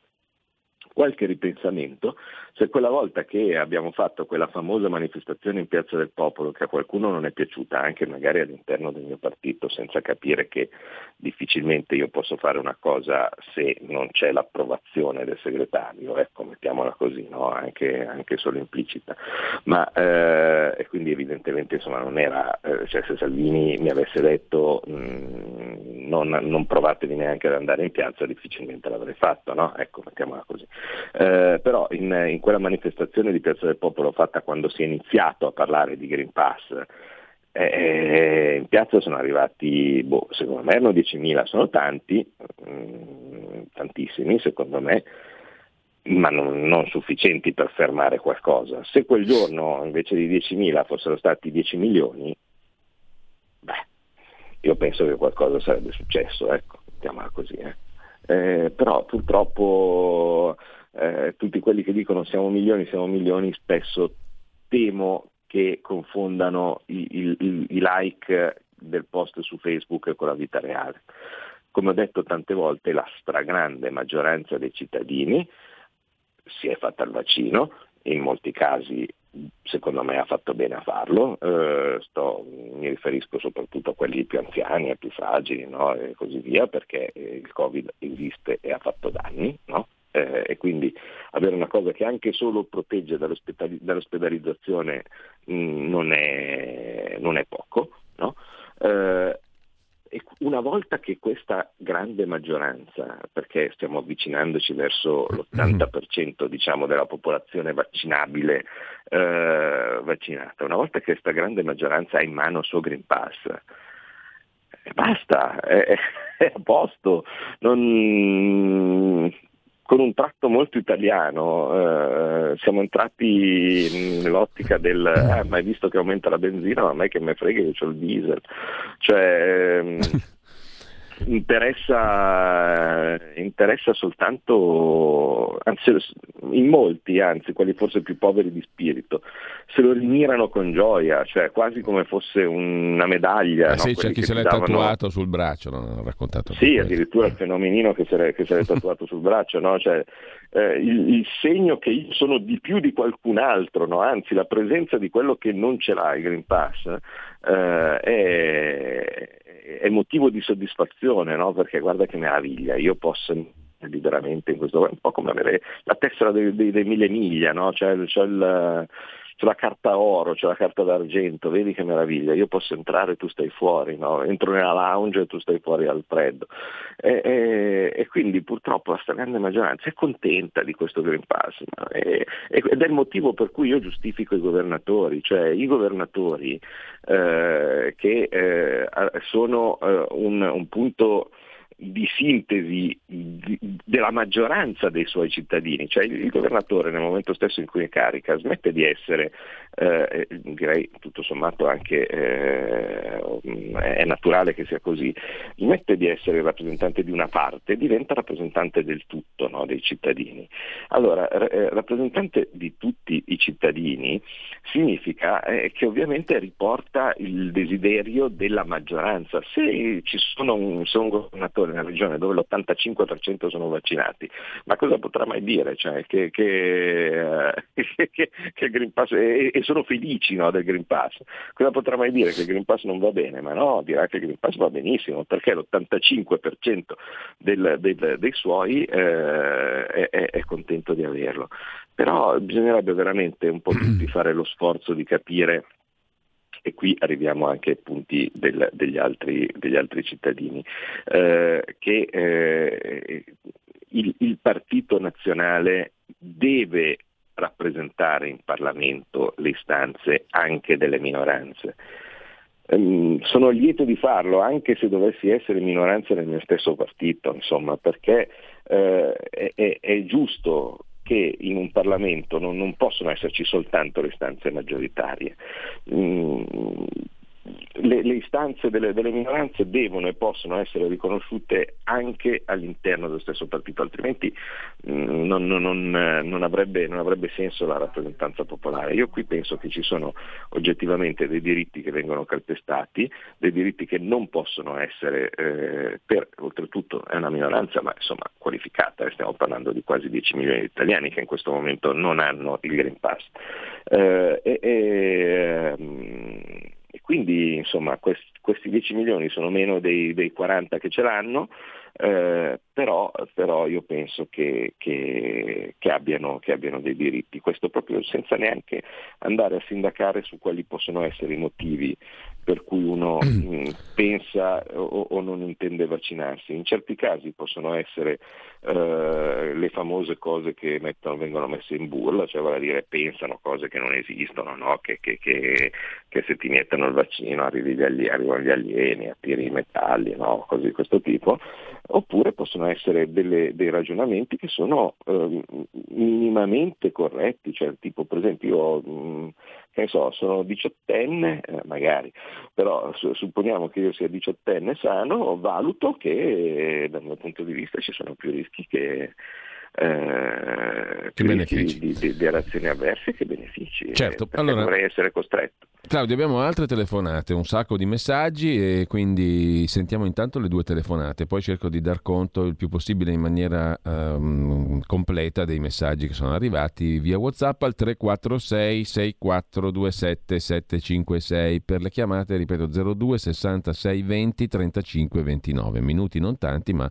S3: qualche ripensamento se quella volta che abbiamo fatto quella famosa manifestazione in Piazza del Popolo che a qualcuno non è piaciuta, anche magari all'interno del mio partito, senza capire che difficilmente io posso fare una cosa se non c'è l'approvazione del segretario, ecco, mettiamola così, no? anche, anche, solo implicita. Ma, eh, e quindi evidentemente insomma, non era, eh, cioè se Salvini mi avesse detto mh, mm, non, non, provatevi neanche ad andare in piazza, difficilmente l'avrei fatto, no? ecco, mettiamola così. Eh, però in, in quella manifestazione di Piazza del Popolo fatta quando si è iniziato a parlare di Green Pass, eh, in piazza sono arrivati, boh, secondo me erano 10.000, sono tanti, mh, mm, tantissimi secondo me, ma non, non, sufficienti per fermare qualcosa. Se quel giorno invece di 10.000 fossero stati 10 milioni, beh, io penso che qualcosa sarebbe successo, ecco, mettiamola così. Eh. Eh, però purtroppo eh, tutti quelli che dicono siamo milioni, siamo milioni, spesso temo che confondano i, i, i like del post su Facebook con la vita reale. Come ho detto tante volte, la stragrande maggioranza dei cittadini si è fatta il vaccino, in molti casi secondo me ha fatto bene a farlo, eh, sto, mi riferisco soprattutto a quelli più anziani, a più fragili no? e così via, perché il Covid esiste e ha fatto danni. No? eh, e quindi avere una cosa che anche solo protegge dall'ospedalizzazione mh, mm, non, è, non, è, poco. No? Eh, e una volta che questa grande maggioranza, perché stiamo avvicinandoci verso l'80% diciamo, della popolazione vaccinabile eh, vaccinata, una volta che questa grande maggioranza ha in mano il suo Green Pass, eh, basta, è, è a posto. Non, con un tratto molto italiano, eh, siamo entrati nell'ottica del eh, ma hai visto che aumenta la benzina, ma me che me frega che ho il diesel. Cioè, ehm, [laughs] interessa, interessa soltanto, anzi, in molti, anzi, quelli forse più poveri di spirito, se lo rimirano con gioia, cioè quasi come fosse una medaglia.
S2: Eh sì, no? c'è chi se l'è davano... tatuato sul braccio, non ho raccontato.
S3: Sì, addirittura il fenomenino che se l'è, che se l'è [laughs] tatuato sul braccio, no? cioè, eh, il, il, segno che io sono di più di qualcun altro, no? anzi la presenza di quello che non ce l'ha il Green Pass eh, è è motivo di soddisfazione, no? perché guarda che meraviglia, io posso liberamente in questo momento, un po' come avere la tessera dei, dei, dei mille miglia, no? c'è, c'è, il, c'è, la carta oro, c'è la carta d'argento, vedi che meraviglia, io posso entrare e tu stai fuori, no? entro nella lounge e tu stai fuori al freddo. E, e, e, quindi purtroppo la stragrande maggioranza è contenta di questo Green Pass no? e, ed è il motivo per cui io giustifico i governatori, cioè i governatori eh, che eh, sono eh, un, un punto di sintesi di, della maggioranza dei suoi cittadini, cioè il, il, governatore nel momento stesso in cui è carica smette di essere, eh, direi tutto sommato anche eh, è naturale che sia così, smette di essere il rappresentante di una parte, diventa rappresentante del tutto no, dei cittadini. Allora, eh, rappresentante di tutti i cittadini significa eh, che ovviamente riporta il desiderio della maggioranza. Se ci sono un, se un governatore nella regione dove l'85% sono vaccinati, ma cosa potrà mai dire? Cioè, che, che, eh, [laughs] che, che, il Green Pass, e, e sono felici no, del Green Pass, cosa potrà mai dire che il Green Pass non va bene? Ma no, dirà che il Green Pass va benissimo perché l'85% del, del, dei suoi eh, è, è contento di averlo. Però bisognerebbe veramente un po' [clears throat] tutti fare lo sforzo di capire e qui arriviamo anche ai punti del, degli, altri, degli, altri, cittadini, eh, che eh, il, il partito nazionale deve rappresentare in Parlamento le istanze anche delle minoranze. Um, sono lieto di farlo anche se dovessi essere minoranza nel mio stesso partito, insomma, perché uh, è, è, giusto che in un Parlamento non, non possono esserci soltanto le istanze maggioritarie. Mm, le, le, istanze delle, delle, minoranze devono e possono essere riconosciute anche all'interno dello stesso partito, altrimenti mh, non, non, non, avrebbe, non, avrebbe, senso la rappresentanza popolare. Io qui penso che ci sono oggettivamente dei diritti che vengono calpestati, dei diritti che non possono essere, eh, per, oltretutto è una minoranza ma insomma qualificata, stiamo parlando di quasi 10 milioni di italiani che in questo momento non hanno il Green Pass. Eh, e, e, e quindi insomma quest, questi 10 milioni sono meno dei, dei 40 che ce l'hanno, eh, però, però, io penso che, che, che, abbiano, che, abbiano, dei diritti, questo proprio senza neanche andare a sindacare su quali possono essere i motivi per cui uno mh, mm, pensa o, o, non intende vaccinarsi. In certi casi possono essere eh, le famose cose che mettono, vengono messe in burla, cioè vale a dire pensano cose che non esistono, no? che, se ti mettono il vaccino arrivi gli, arrivano gli alieni, attiri i metalli, no? cose di questo tipo oppure possono essere delle, dei ragionamenti che sono eh, minimamente corretti, cioè tipo per esempio io mh, che so, sono diciottenne, eh, magari, però su, supponiamo che io sia diciottenne sano, valuto che dal mio punto di vista ci sono più rischi che, eh,
S2: che benefici.
S3: Di, di, di, reazioni avverse che benefici.
S2: Certo,
S3: allora, dovrei essere costretto.
S2: Claudio, abbiamo altre telefonate, un sacco di messaggi e quindi sentiamo intanto le due telefonate, poi cerco di dar conto il più possibile in maniera um, completa dei messaggi che sono arrivati via WhatsApp al 346 6427 756 per le chiamate, ripeto 02 66 20 35 29, minuti non tanti ma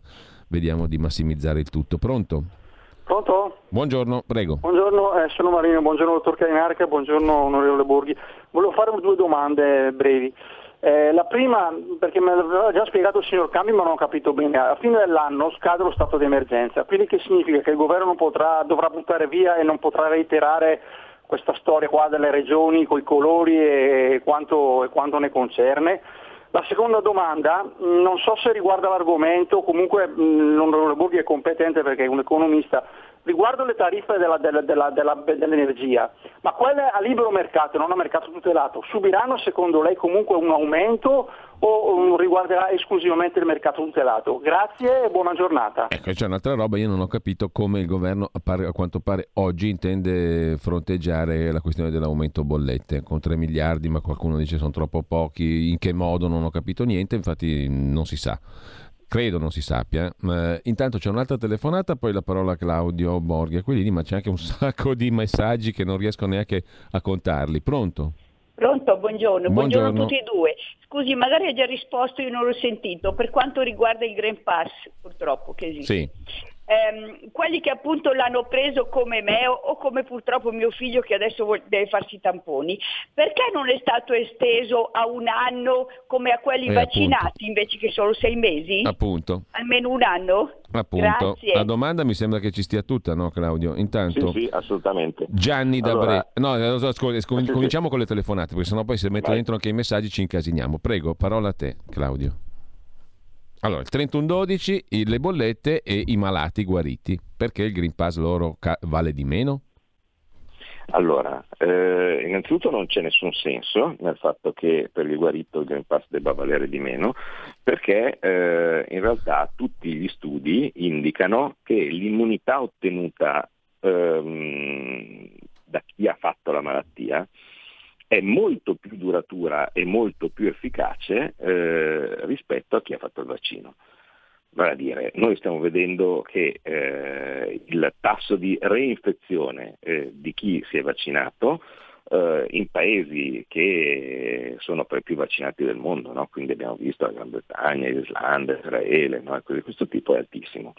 S2: vediamo di massimizzare il tutto. Pronto?
S7: Pronto?
S2: Buongiorno, prego.
S7: Buongiorno, eh, sono Marino, buongiorno dottor Cainarca, buongiorno onorevole Borghi. Volevo fare due domande brevi. Eh, la prima, perché me l'aveva già spiegato il signor Cambi ma non ho capito bene, a fine dell'anno scade lo stato di emergenza, quindi che significa che il governo potrà, dovrà buttare via e non potrà reiterare questa storia qua delle regioni con i colori e quanto, e quanto ne concerne? La seconda domanda, non so se riguarda l'argomento, comunque l'onorevole Borghi è competente perché è un economista, riguardo le tariffe della, della, della, dell'energia, ma quelle a libero mercato, non a mercato tutelato, subiranno secondo lei comunque un aumento o riguarderà esclusivamente il mercato tutelato? Grazie e buona giornata.
S2: Ecco, c'è un'altra roba, io non ho capito come il governo a quanto pare oggi intende fronteggiare la questione dell'aumento bollette con 3 miliardi, ma qualcuno dice sono troppo pochi, in che modo non ho capito niente, infatti non si sa. Credo non si sappia. Eh, intanto c'è un'altra telefonata, poi la parola a Claudio Borghi. Quindi ma c'è anche un [laughs] sacco di messaggi che non riesco neanche a contarli. Pronto?
S8: Pronto, buongiorno. buongiorno. buongiorno, a tutti e due. Scusi, magari ha già risposto, io non l'ho sentito. Per quanto riguarda il Green Pass, purtroppo che esiste.
S2: Sì
S8: ehm, quelli che appunto l'hanno preso come me o, o, come purtroppo mio figlio che adesso vuol, deve farsi i tamponi, perché non è stato esteso a un anno come a quelli eh, vaccinati appunto. invece che solo sei mesi?
S2: Appunto.
S8: Almeno un anno?
S2: Appunto.
S8: Grazie.
S2: La domanda mi sembra che ci stia tutta, no Claudio? Intanto...
S3: Sì, sì, assolutamente.
S2: Gianni da allora... No, ascolti, scol- cominciamo con le telefonate, perché sennò poi se metto Vai. dentro anche i messaggi ci incasiniamo. Prego, parola a te, Claudio. Allora, il 31-12, le bollette e i malati guariti. Perché il Green Pass loro ca- vale di meno?
S3: Allora, eh, innanzitutto non c'è nessun senso nel fatto che per il guarito il Green Pass debba valere di meno, perché eh, in realtà tutti gli studi indicano che l'immunità ottenuta ehm, da chi ha fatto la malattia è molto più duratura e molto più efficace eh, rispetto a chi ha fatto il vaccino. Vale a dire, noi stiamo vedendo che eh, il tasso di reinfezione eh, di chi si è vaccinato eh, in paesi che sono tra i più vaccinati del mondo, no? quindi abbiamo visto la Gran Bretagna, Islanda, Israele, no? di questo tipo è altissimo.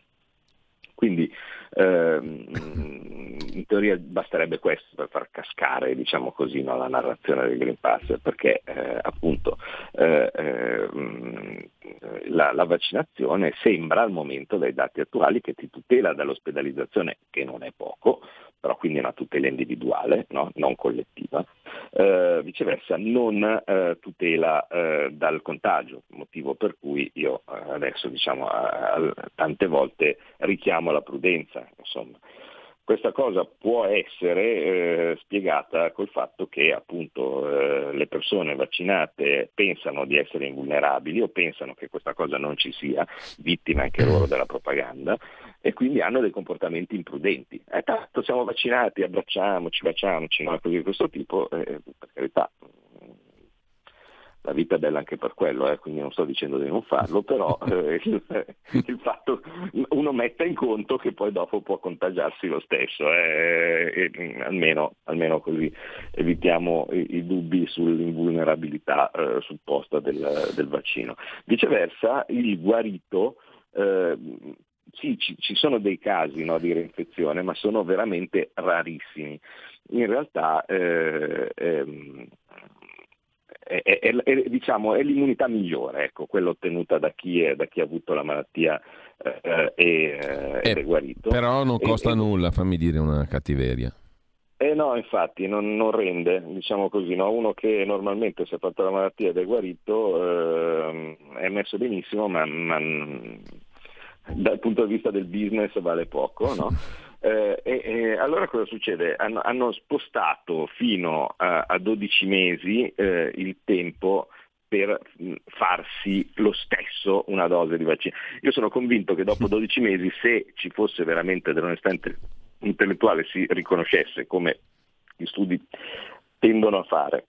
S3: Quindi in teoria basterebbe questo per far cascare diciamo così, no, la narrazione del Green Pass, perché eh, appunto eh, eh, la, la, vaccinazione sembra al momento dai dati attuali che ti tutela dall'ospedalizzazione, che non è poco, però quindi è una tutela individuale, no? non collettiva, eh, viceversa non eh, tutela eh, dal contagio, motivo per cui io eh, adesso diciamo, tante volte richiamo la prudenza. Insomma. Questa cosa può essere eh, spiegata col fatto che appunto eh, le persone vaccinate pensano di essere invulnerabili o pensano che questa cosa non ci sia, vittime anche loro della propaganda, e quindi hanno dei comportamenti imprudenti. Eh, tanto siamo vaccinati, abbracciamoci, baciamoci, no? cose di questo tipo, eh, per carità, la vita è bella anche per quello, eh, quindi non sto dicendo di non farlo, però [laughs] eh, il, il, fatto uno metta in conto che poi dopo può contagiarsi lo stesso, eh, e, almeno, almeno, così evitiamo i, i dubbi sull'invulnerabilità eh, supposta del, del, vaccino. Viceversa, il guarito eh, sì, ci, ci, sono dei casi no, di reinfezione, ma sono veramente rarissimi. In realtà eh, ehm, è, è, è, diciamo, è, l'immunità migliore, ecco, quella ottenuta da chi, da chi, ha avuto la malattia eh, e, eh, ed è guarito.
S2: Però non costa e, nulla, fammi dire una cattiveria.
S3: Eh no, infatti non, non rende, diciamo così, no? uno che normalmente si è fatto la malattia ed è guarito eh, è messo benissimo, ma, ma dal punto di vista del business vale poco, no? [laughs] Eh, e, e, allora cosa succede? Hanno, hanno spostato fino a, a 12 mesi eh, il tempo per farsi lo stesso una dose di vaccino. Io sono convinto che dopo [laughs] 12 mesi, se ci fosse veramente dell'onestà intellettuale, si riconoscesse come gli studi tendono a fare,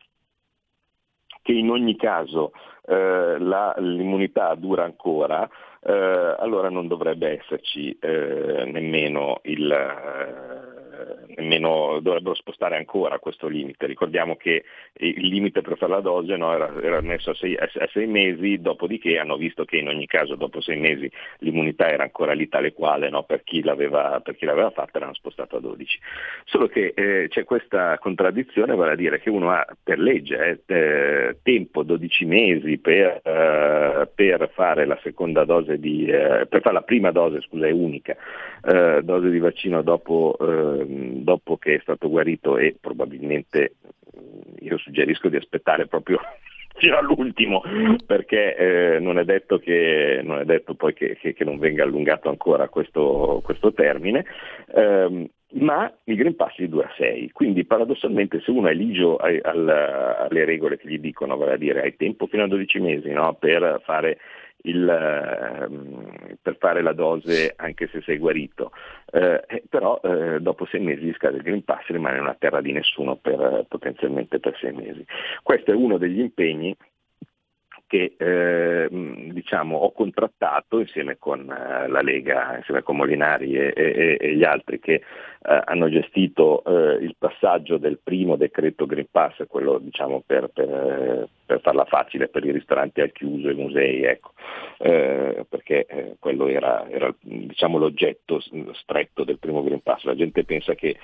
S3: che in ogni caso eh, la, l'immunità dura ancora, eh, allora non dovrebbe esserci eh, nemmeno il, eh, nemmeno dovrebbero spostare ancora questo limite. Ricordiamo che il limite per fare la dose no, era, era, messo a sei, a sei, mesi, dopodiché hanno visto che in ogni caso dopo sei mesi l'immunità era ancora lì tale quale, no, per, chi per, chi l'aveva fatta l'hanno spostato a 12. Solo che eh, c'è questa contraddizione, vale a dire che uno ha per legge eh, tempo 12 mesi per, eh, per, fare la seconda dose di, eh, per fare la prima dose, scusa, è unica, eh, dose di vaccino dopo Ehm, dopo che è stato guarito e probabilmente io suggerisco di aspettare proprio [laughs] fino all'ultimo perché eh, non, è detto che, non è detto poi che, che, che non venga allungato ancora questo, questo termine. Um, ma il Green Pass di 2 a 6, quindi paradossalmente se uno è ligio ai, al, alle regole che gli dicono, vale a dire hai tempo fino a 12 mesi no, per fare il, eh, per fare la dose anche se sei guarito, eh, eh, però eh, dopo sei mesi scade il Green Pass rimane una terra di nessuno per, potenzialmente per sei mesi. Questo è uno degli impegni che eh, diciamo, ho contrattato insieme con eh, la Lega, insieme con Molinari e, e, e gli altri che eh, hanno gestito eh, il passaggio del primo decreto Green Pass, quello diciamo, per, per, per, farla facile per i ristoranti al chiuso, i musei, ecco, eh, perché eh, quello era, era diciamo, l'oggetto stretto del primo Green Pass. La gente pensa che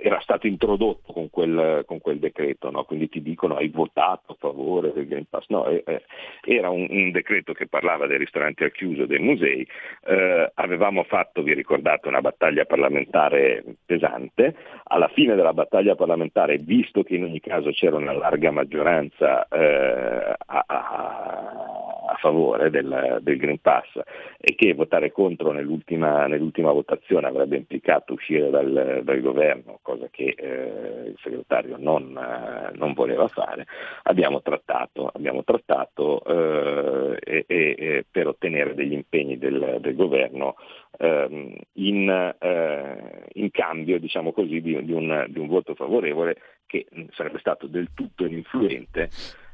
S3: era stato introdotto con quel, con quel decreto, no? quindi ti dicono hai votato a favore del Green Pass. No, eh, eh, era un, un, decreto che parlava dei ristoranti al chiuso, dei musei, eh, avevamo fatto, vi ricordate, una battaglia parlamentare pesante, alla fine della battaglia parlamentare, visto che in ogni caso c'era una larga maggioranza eh, a, a, favore del, del, Green Pass e che votare contro nell'ultima, nell'ultima votazione avrebbe implicato uscire dal, dal governo, cosa che eh, il segretario non, eh, non, voleva fare, abbiamo trattato, abbiamo trattato eh, e, e, per ottenere degli impegni del, del governo ehm, in, eh, in, cambio diciamo così, di, di, un, di un voto favorevole che sarebbe stato del tutto ininfluente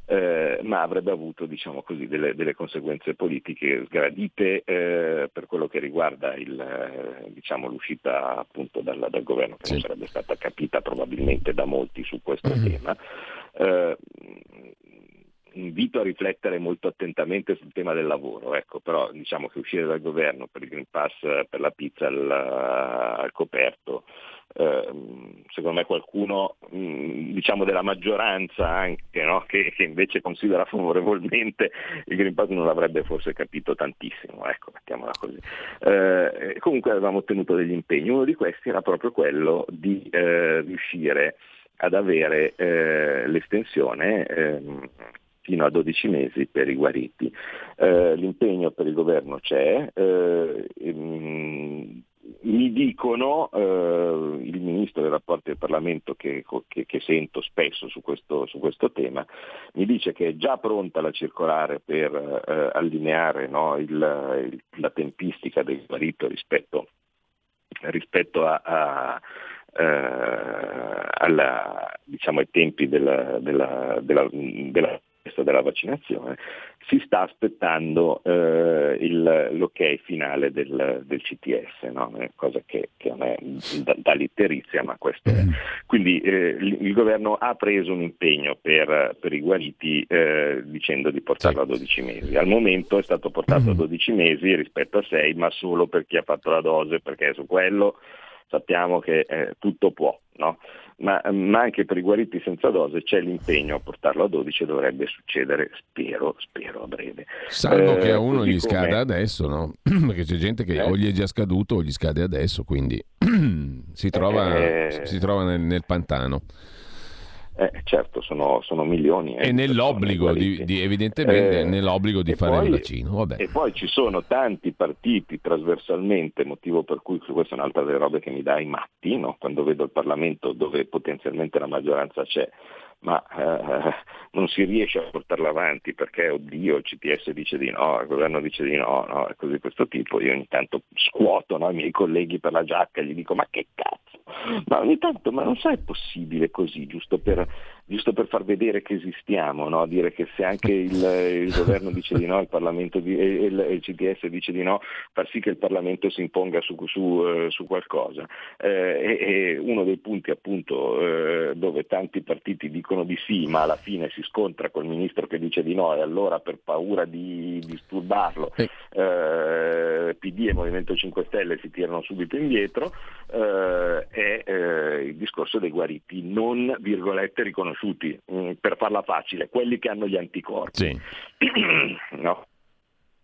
S3: eh, ma avrebbe avuto diciamo così, delle, delle, conseguenze politiche sgradite eh, per quello che riguarda il, eh, diciamo, l'uscita appunto dal, dal governo, che sì. non sarebbe stata capita probabilmente da molti su questo mm-hmm. tema. Eh, invito a riflettere molto attentamente sul tema del lavoro, ecco, però diciamo che uscire dal governo per il Green Pass, per la pizza al, al coperto, Ehm, secondo me qualcuno mm, diciamo della maggioranza anche no? che, che, invece considera favorevolmente il Green Pass non l'avrebbe forse capito tantissimo, ecco, mettiamola così. Eh, comunque avevamo ottenuto degli impegni, uno di questi era proprio quello di eh, riuscire ad avere eh, l'estensione ehm, fino a 12 mesi per i guariti. Eh, l'impegno per il governo c'è, eh, ehm, mi dicono, eh, il ministro dei rapporti del Parlamento che, che, che sento spesso su questo, su questo, tema, mi dice che è già pronta la circolare per eh, allineare no, il, il, la tempistica del guarito rispetto, rispetto a, a eh, alla, diciamo, ai tempi della, della, della, della della vaccinazione, si sta aspettando eh, il, l'ok finale del, del CTS, no? cosa che, che, non è da, da litterizia, ma questo è. Mm. Quindi eh, il, il, governo ha preso un impegno per, per i guariti eh, dicendo di portarlo a 12 mesi. Al momento è stato portato a 12 mm. mesi rispetto a 6, ma solo per chi ha fatto la dose, perché su quello sappiamo che eh, tutto può. No? ma, ma, anche per i guariti senza dose c'è l'impegno a portarlo a 12 e dovrebbe succedere, spero, spero a breve.
S2: Salvo eh, che a uno gli scada adesso, no? [clears throat] Perché c'è gente che eh. o gli è già scaduto o gli scade adesso, quindi [clears throat] si trova, eh. si trova nel, nel pantano.
S3: Eh, certo, sono, sono milioni.
S2: Eh, e nell'obbligo, di, di, evidentemente, eh, nell'obbligo di fare poi, il vaccino. Vabbè.
S3: E poi ci sono tanti partiti trasversalmente, motivo per cui questa è un'altra delle robe che mi dà i matti, no? quando vedo il Parlamento dove potenzialmente la maggioranza c'è, ma eh, non si riesce a portarla avanti perché, oddio, il CTS dice di no, il governo dice di no, no e così questo tipo. Io ogni tanto scuoto no, i miei colleghi per la giacca e gli dico ma che cazzo, ma ogni tanto ma non sai è possibile così, giusto per giusto per far vedere che esistiamo, no? dire che se anche il, il, governo dice di no, il Parlamento di, e il, il, CDS dice di no, far sì che il Parlamento si imponga su, su, eh, su qualcosa. Eh, e, uno dei punti appunto eh, dove tanti partiti dicono di sì, ma alla fine si scontra col ministro che dice di no e allora per paura di disturbarlo eh, PD e Movimento 5 Stelle si tirano subito indietro, eh, è eh, il discorso dei guariti non virgolette riconosciuti conosciuti, mh, mm, per farla facile, quelli che hanno gli anticorpi. Sì. [clears throat] no?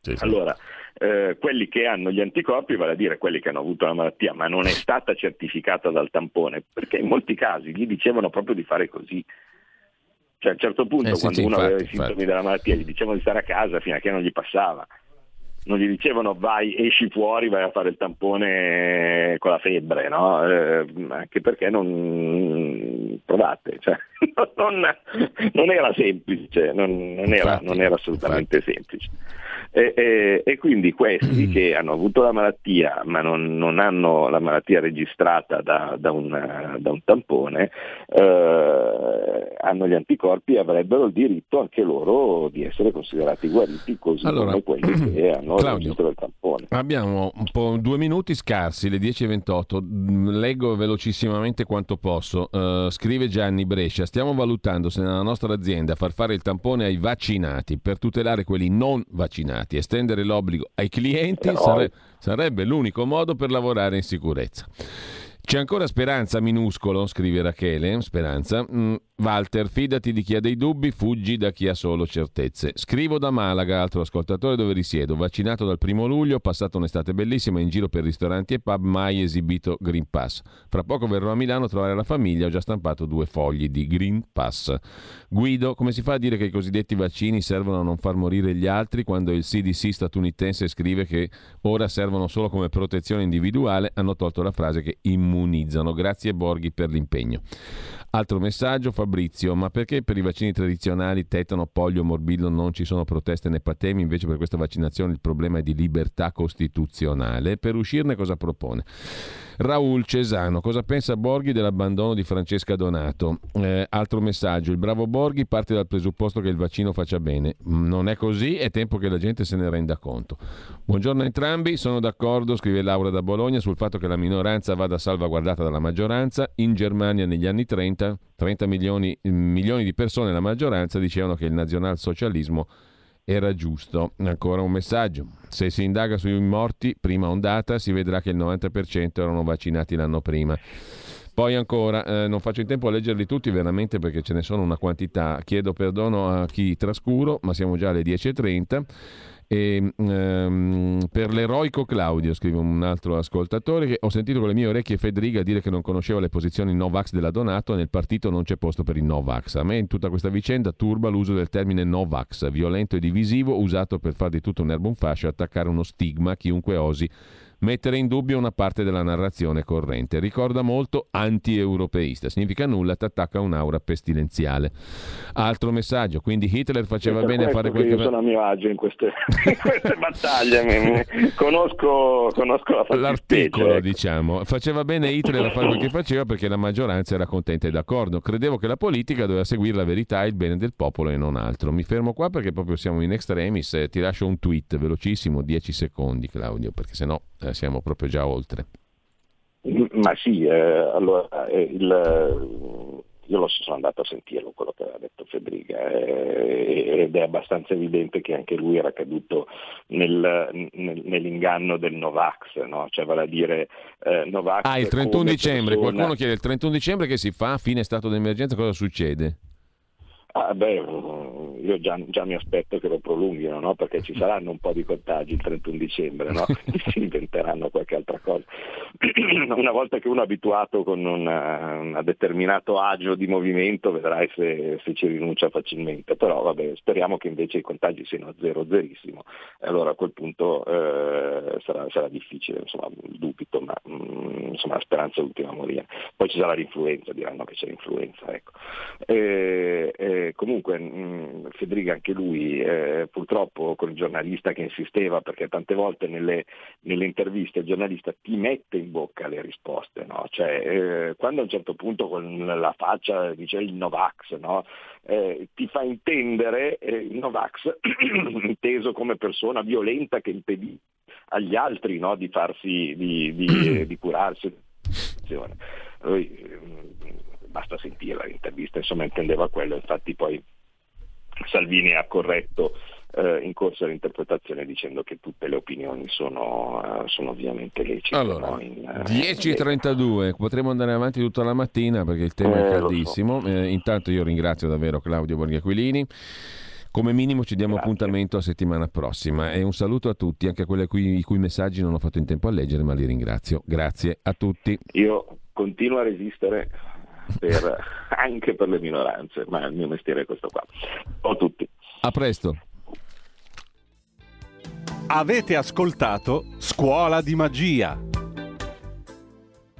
S3: Sì, sì. Allora, eh, quelli che hanno gli anticorpi, vale a dire quelli che hanno avuto la malattia, ma non è stata certificata dal tampone, perché in molti casi gli dicevano proprio di fare così. Cioè a un certo punto, eh, quando sì, uno infatti, aveva i sintomi infatti. della malattia, gli dicevano di stare a casa fino a che non gli passava non gli dicevano vai, esci fuori, vai a fare il tampone con la febbre, no? eh, anche perché non provate, cioè, [laughs] non, non, era semplice, non, non era, era, assolutamente semplice. E, e, e, quindi questi mm. che hanno avuto la malattia ma non, non hanno la malattia registrata da, da, un, da un, tampone eh, hanno gli anticorpi e avrebbero il diritto anche loro di essere considerati guariti così allora, come quelli che [clears throat] hanno Claudio, il registro del tampone.
S2: Abbiamo un po' due minuti scarsi, le 10.28, leggo velocissimamente quanto posso. Uh, scrive Gianni Brescia, stiamo valutando se nella nostra azienda far fare il tampone ai vaccinati per tutelare quelli non vaccinati vaccinati. Estendere l'obbligo ai clienti sare- sarebbe l'unico modo per lavorare in sicurezza. C'è ancora speranza minuscolo, scrive Rachele, speranza. Mm, Walter, fidati di chi ha dei dubbi, fuggi da chi ha solo certezze. Scrivo da Malaga, altro ascoltatore dove risiedo. Vaccinato dal primo luglio, passato un'estate bellissima in giro per ristoranti e pub, mai esibito Green Pass. Fra poco verrò a Milano a trovare la famiglia, ho già stampato due fogli di Green Pass. Guido, come si fa a dire che i cosiddetti vaccini servono a non far morire gli altri quando il CDC statunitense scrive che ora servono solo come protezione individuale? Hanno tolto la frase che immunizzano immunizzano. Grazie Borghi per l'impegno. Altro messaggio, Fabrizio, ma perché per i vaccini tradizionali tetano, polio, morbillo non ci sono proteste né patemi, invece per questa vaccinazione il problema è di libertà costituzionale? Per uscirne cosa propone? Raul Cesano, cosa pensa Borghi dell'abbandono di Francesca Donato? Eh, altro messaggio, il bravo Borghi parte dal presupposto che il vaccino faccia bene. Non è così, è tempo che la gente se ne renda conto. Buongiorno a entrambi, sono d'accordo, scrive Laura da Bologna, sul fatto che la minoranza vada salvaguardata dalla maggioranza. In Germania negli anni 30, 30 milioni, milioni di persone, la maggioranza, dicevano che il nazionalsocialismo era giusto. Ancora un messaggio. Se si indaga sui morti, prima ondata, si vedrà che il 90% erano vaccinati l'anno prima. Poi ancora, eh, non faccio in tempo a leggerli tutti veramente perché ce ne sono una quantità. Chiedo perdono a chi trascuro, ma siamo già alle 10.30. E, um, per l'eroico Claudio, scrive un altro ascoltatore, che ho sentito con le mie orecchie Federica dire che non conosceva le posizioni Novax della Donato e nel partito non c'è posto per il Novax. A me in tutta questa vicenda turba l'uso del termine Novax, violento e divisivo, usato per far di tutto un erbo un fascio e attaccare uno stigma a chiunque osi mettere in dubbio una parte della narrazione corrente. Ricorda molto anti-europeista, significa nulla, ti attacca un'aura pestilenziale. Altro messaggio, quindi Hitler faceva bene a fare quel che...
S3: Io sono a mio agio in queste, [laughs] in queste battaglie, conosco, conosco la
S2: L'articolo, ecco. diciamo. Faceva bene Hitler a fare quel che faceva perché la maggioranza era contenta e d'accordo. Credevo che la politica doveva seguire la verità e il bene del popolo e non altro. Mi fermo qua perché proprio siamo in extremis. Ti lascio un tweet velocissimo, 10 secondi Claudio, perché sennò eh, siamo proprio già oltre.
S3: Ma sì, eh, allora eh, il, io lo sono andato a sentirlo quello che aveva detto Federica eh, ed è abbastanza evidente che anche lui era caduto nel, nel, nell'inganno del Novax, no? cioè vale a dire eh, Novax.
S2: Ah, il 31 dicembre, persona... qualcuno chiede il 31 dicembre che si fa, fine stato d'emergenza, cosa succede?
S3: Ah, beh, io già, già, mi aspetto che lo prolunghino, no? perché ci saranno un po' di contagi il 31 dicembre, no? [laughs] [laughs] si inventeranno qualche altra cosa. [clears throat] Una volta che uno è abituato con un determinato agio di movimento, vedrai se, se, ci rinuncia facilmente, però vabbè, speriamo che invece i contagi siano a zero, zerissimo, e allora a quel punto eh, sarà, sarà, difficile, insomma, dubito, ma mh, mm, insomma, la speranza è l'ultima a morire. Poi ci sarà l'influenza, diranno che c'è l'influenza. Ecco. E, e, comunque mh, mm, Federica anche lui eh, purtroppo con il giornalista che insisteva perché tante volte nelle, nelle, interviste il giornalista ti mette in bocca le risposte, no? cioè, eh, quando a un certo punto con la faccia dice il Novax, no? eh, ti fa intendere eh, il Novax [clears throat] inteso come persona violenta che impedì agli altri no? di farsi, di, di, [clears throat] di curarsi. Lui, basta sentire l'intervista, insomma intendeva quello, infatti poi Salvini ha corretto eh, in corso all'interpretazione dicendo che tutte le opinioni sono, uh, sono ovviamente lecite.
S2: Allora, no? in, uh, 10.32, potremo andare avanti tutta la mattina perché il tema eh, è caldissimo. So. Eh, intanto io ringrazio davvero Claudio Borghi Come minimo ci diamo Grazie. appuntamento a settimana prossima e un saluto a tutti, anche a quelli cui, i cui messaggi non ho fatto in tempo a leggere, ma li ringrazio. Grazie a tutti.
S3: Io continuo a resistere per, [laughs] anche per le minoranze, ma il mio mestiere è questo qua. Ciao a tutti.
S2: A presto.
S1: Avete ascoltato Scuola di Magia.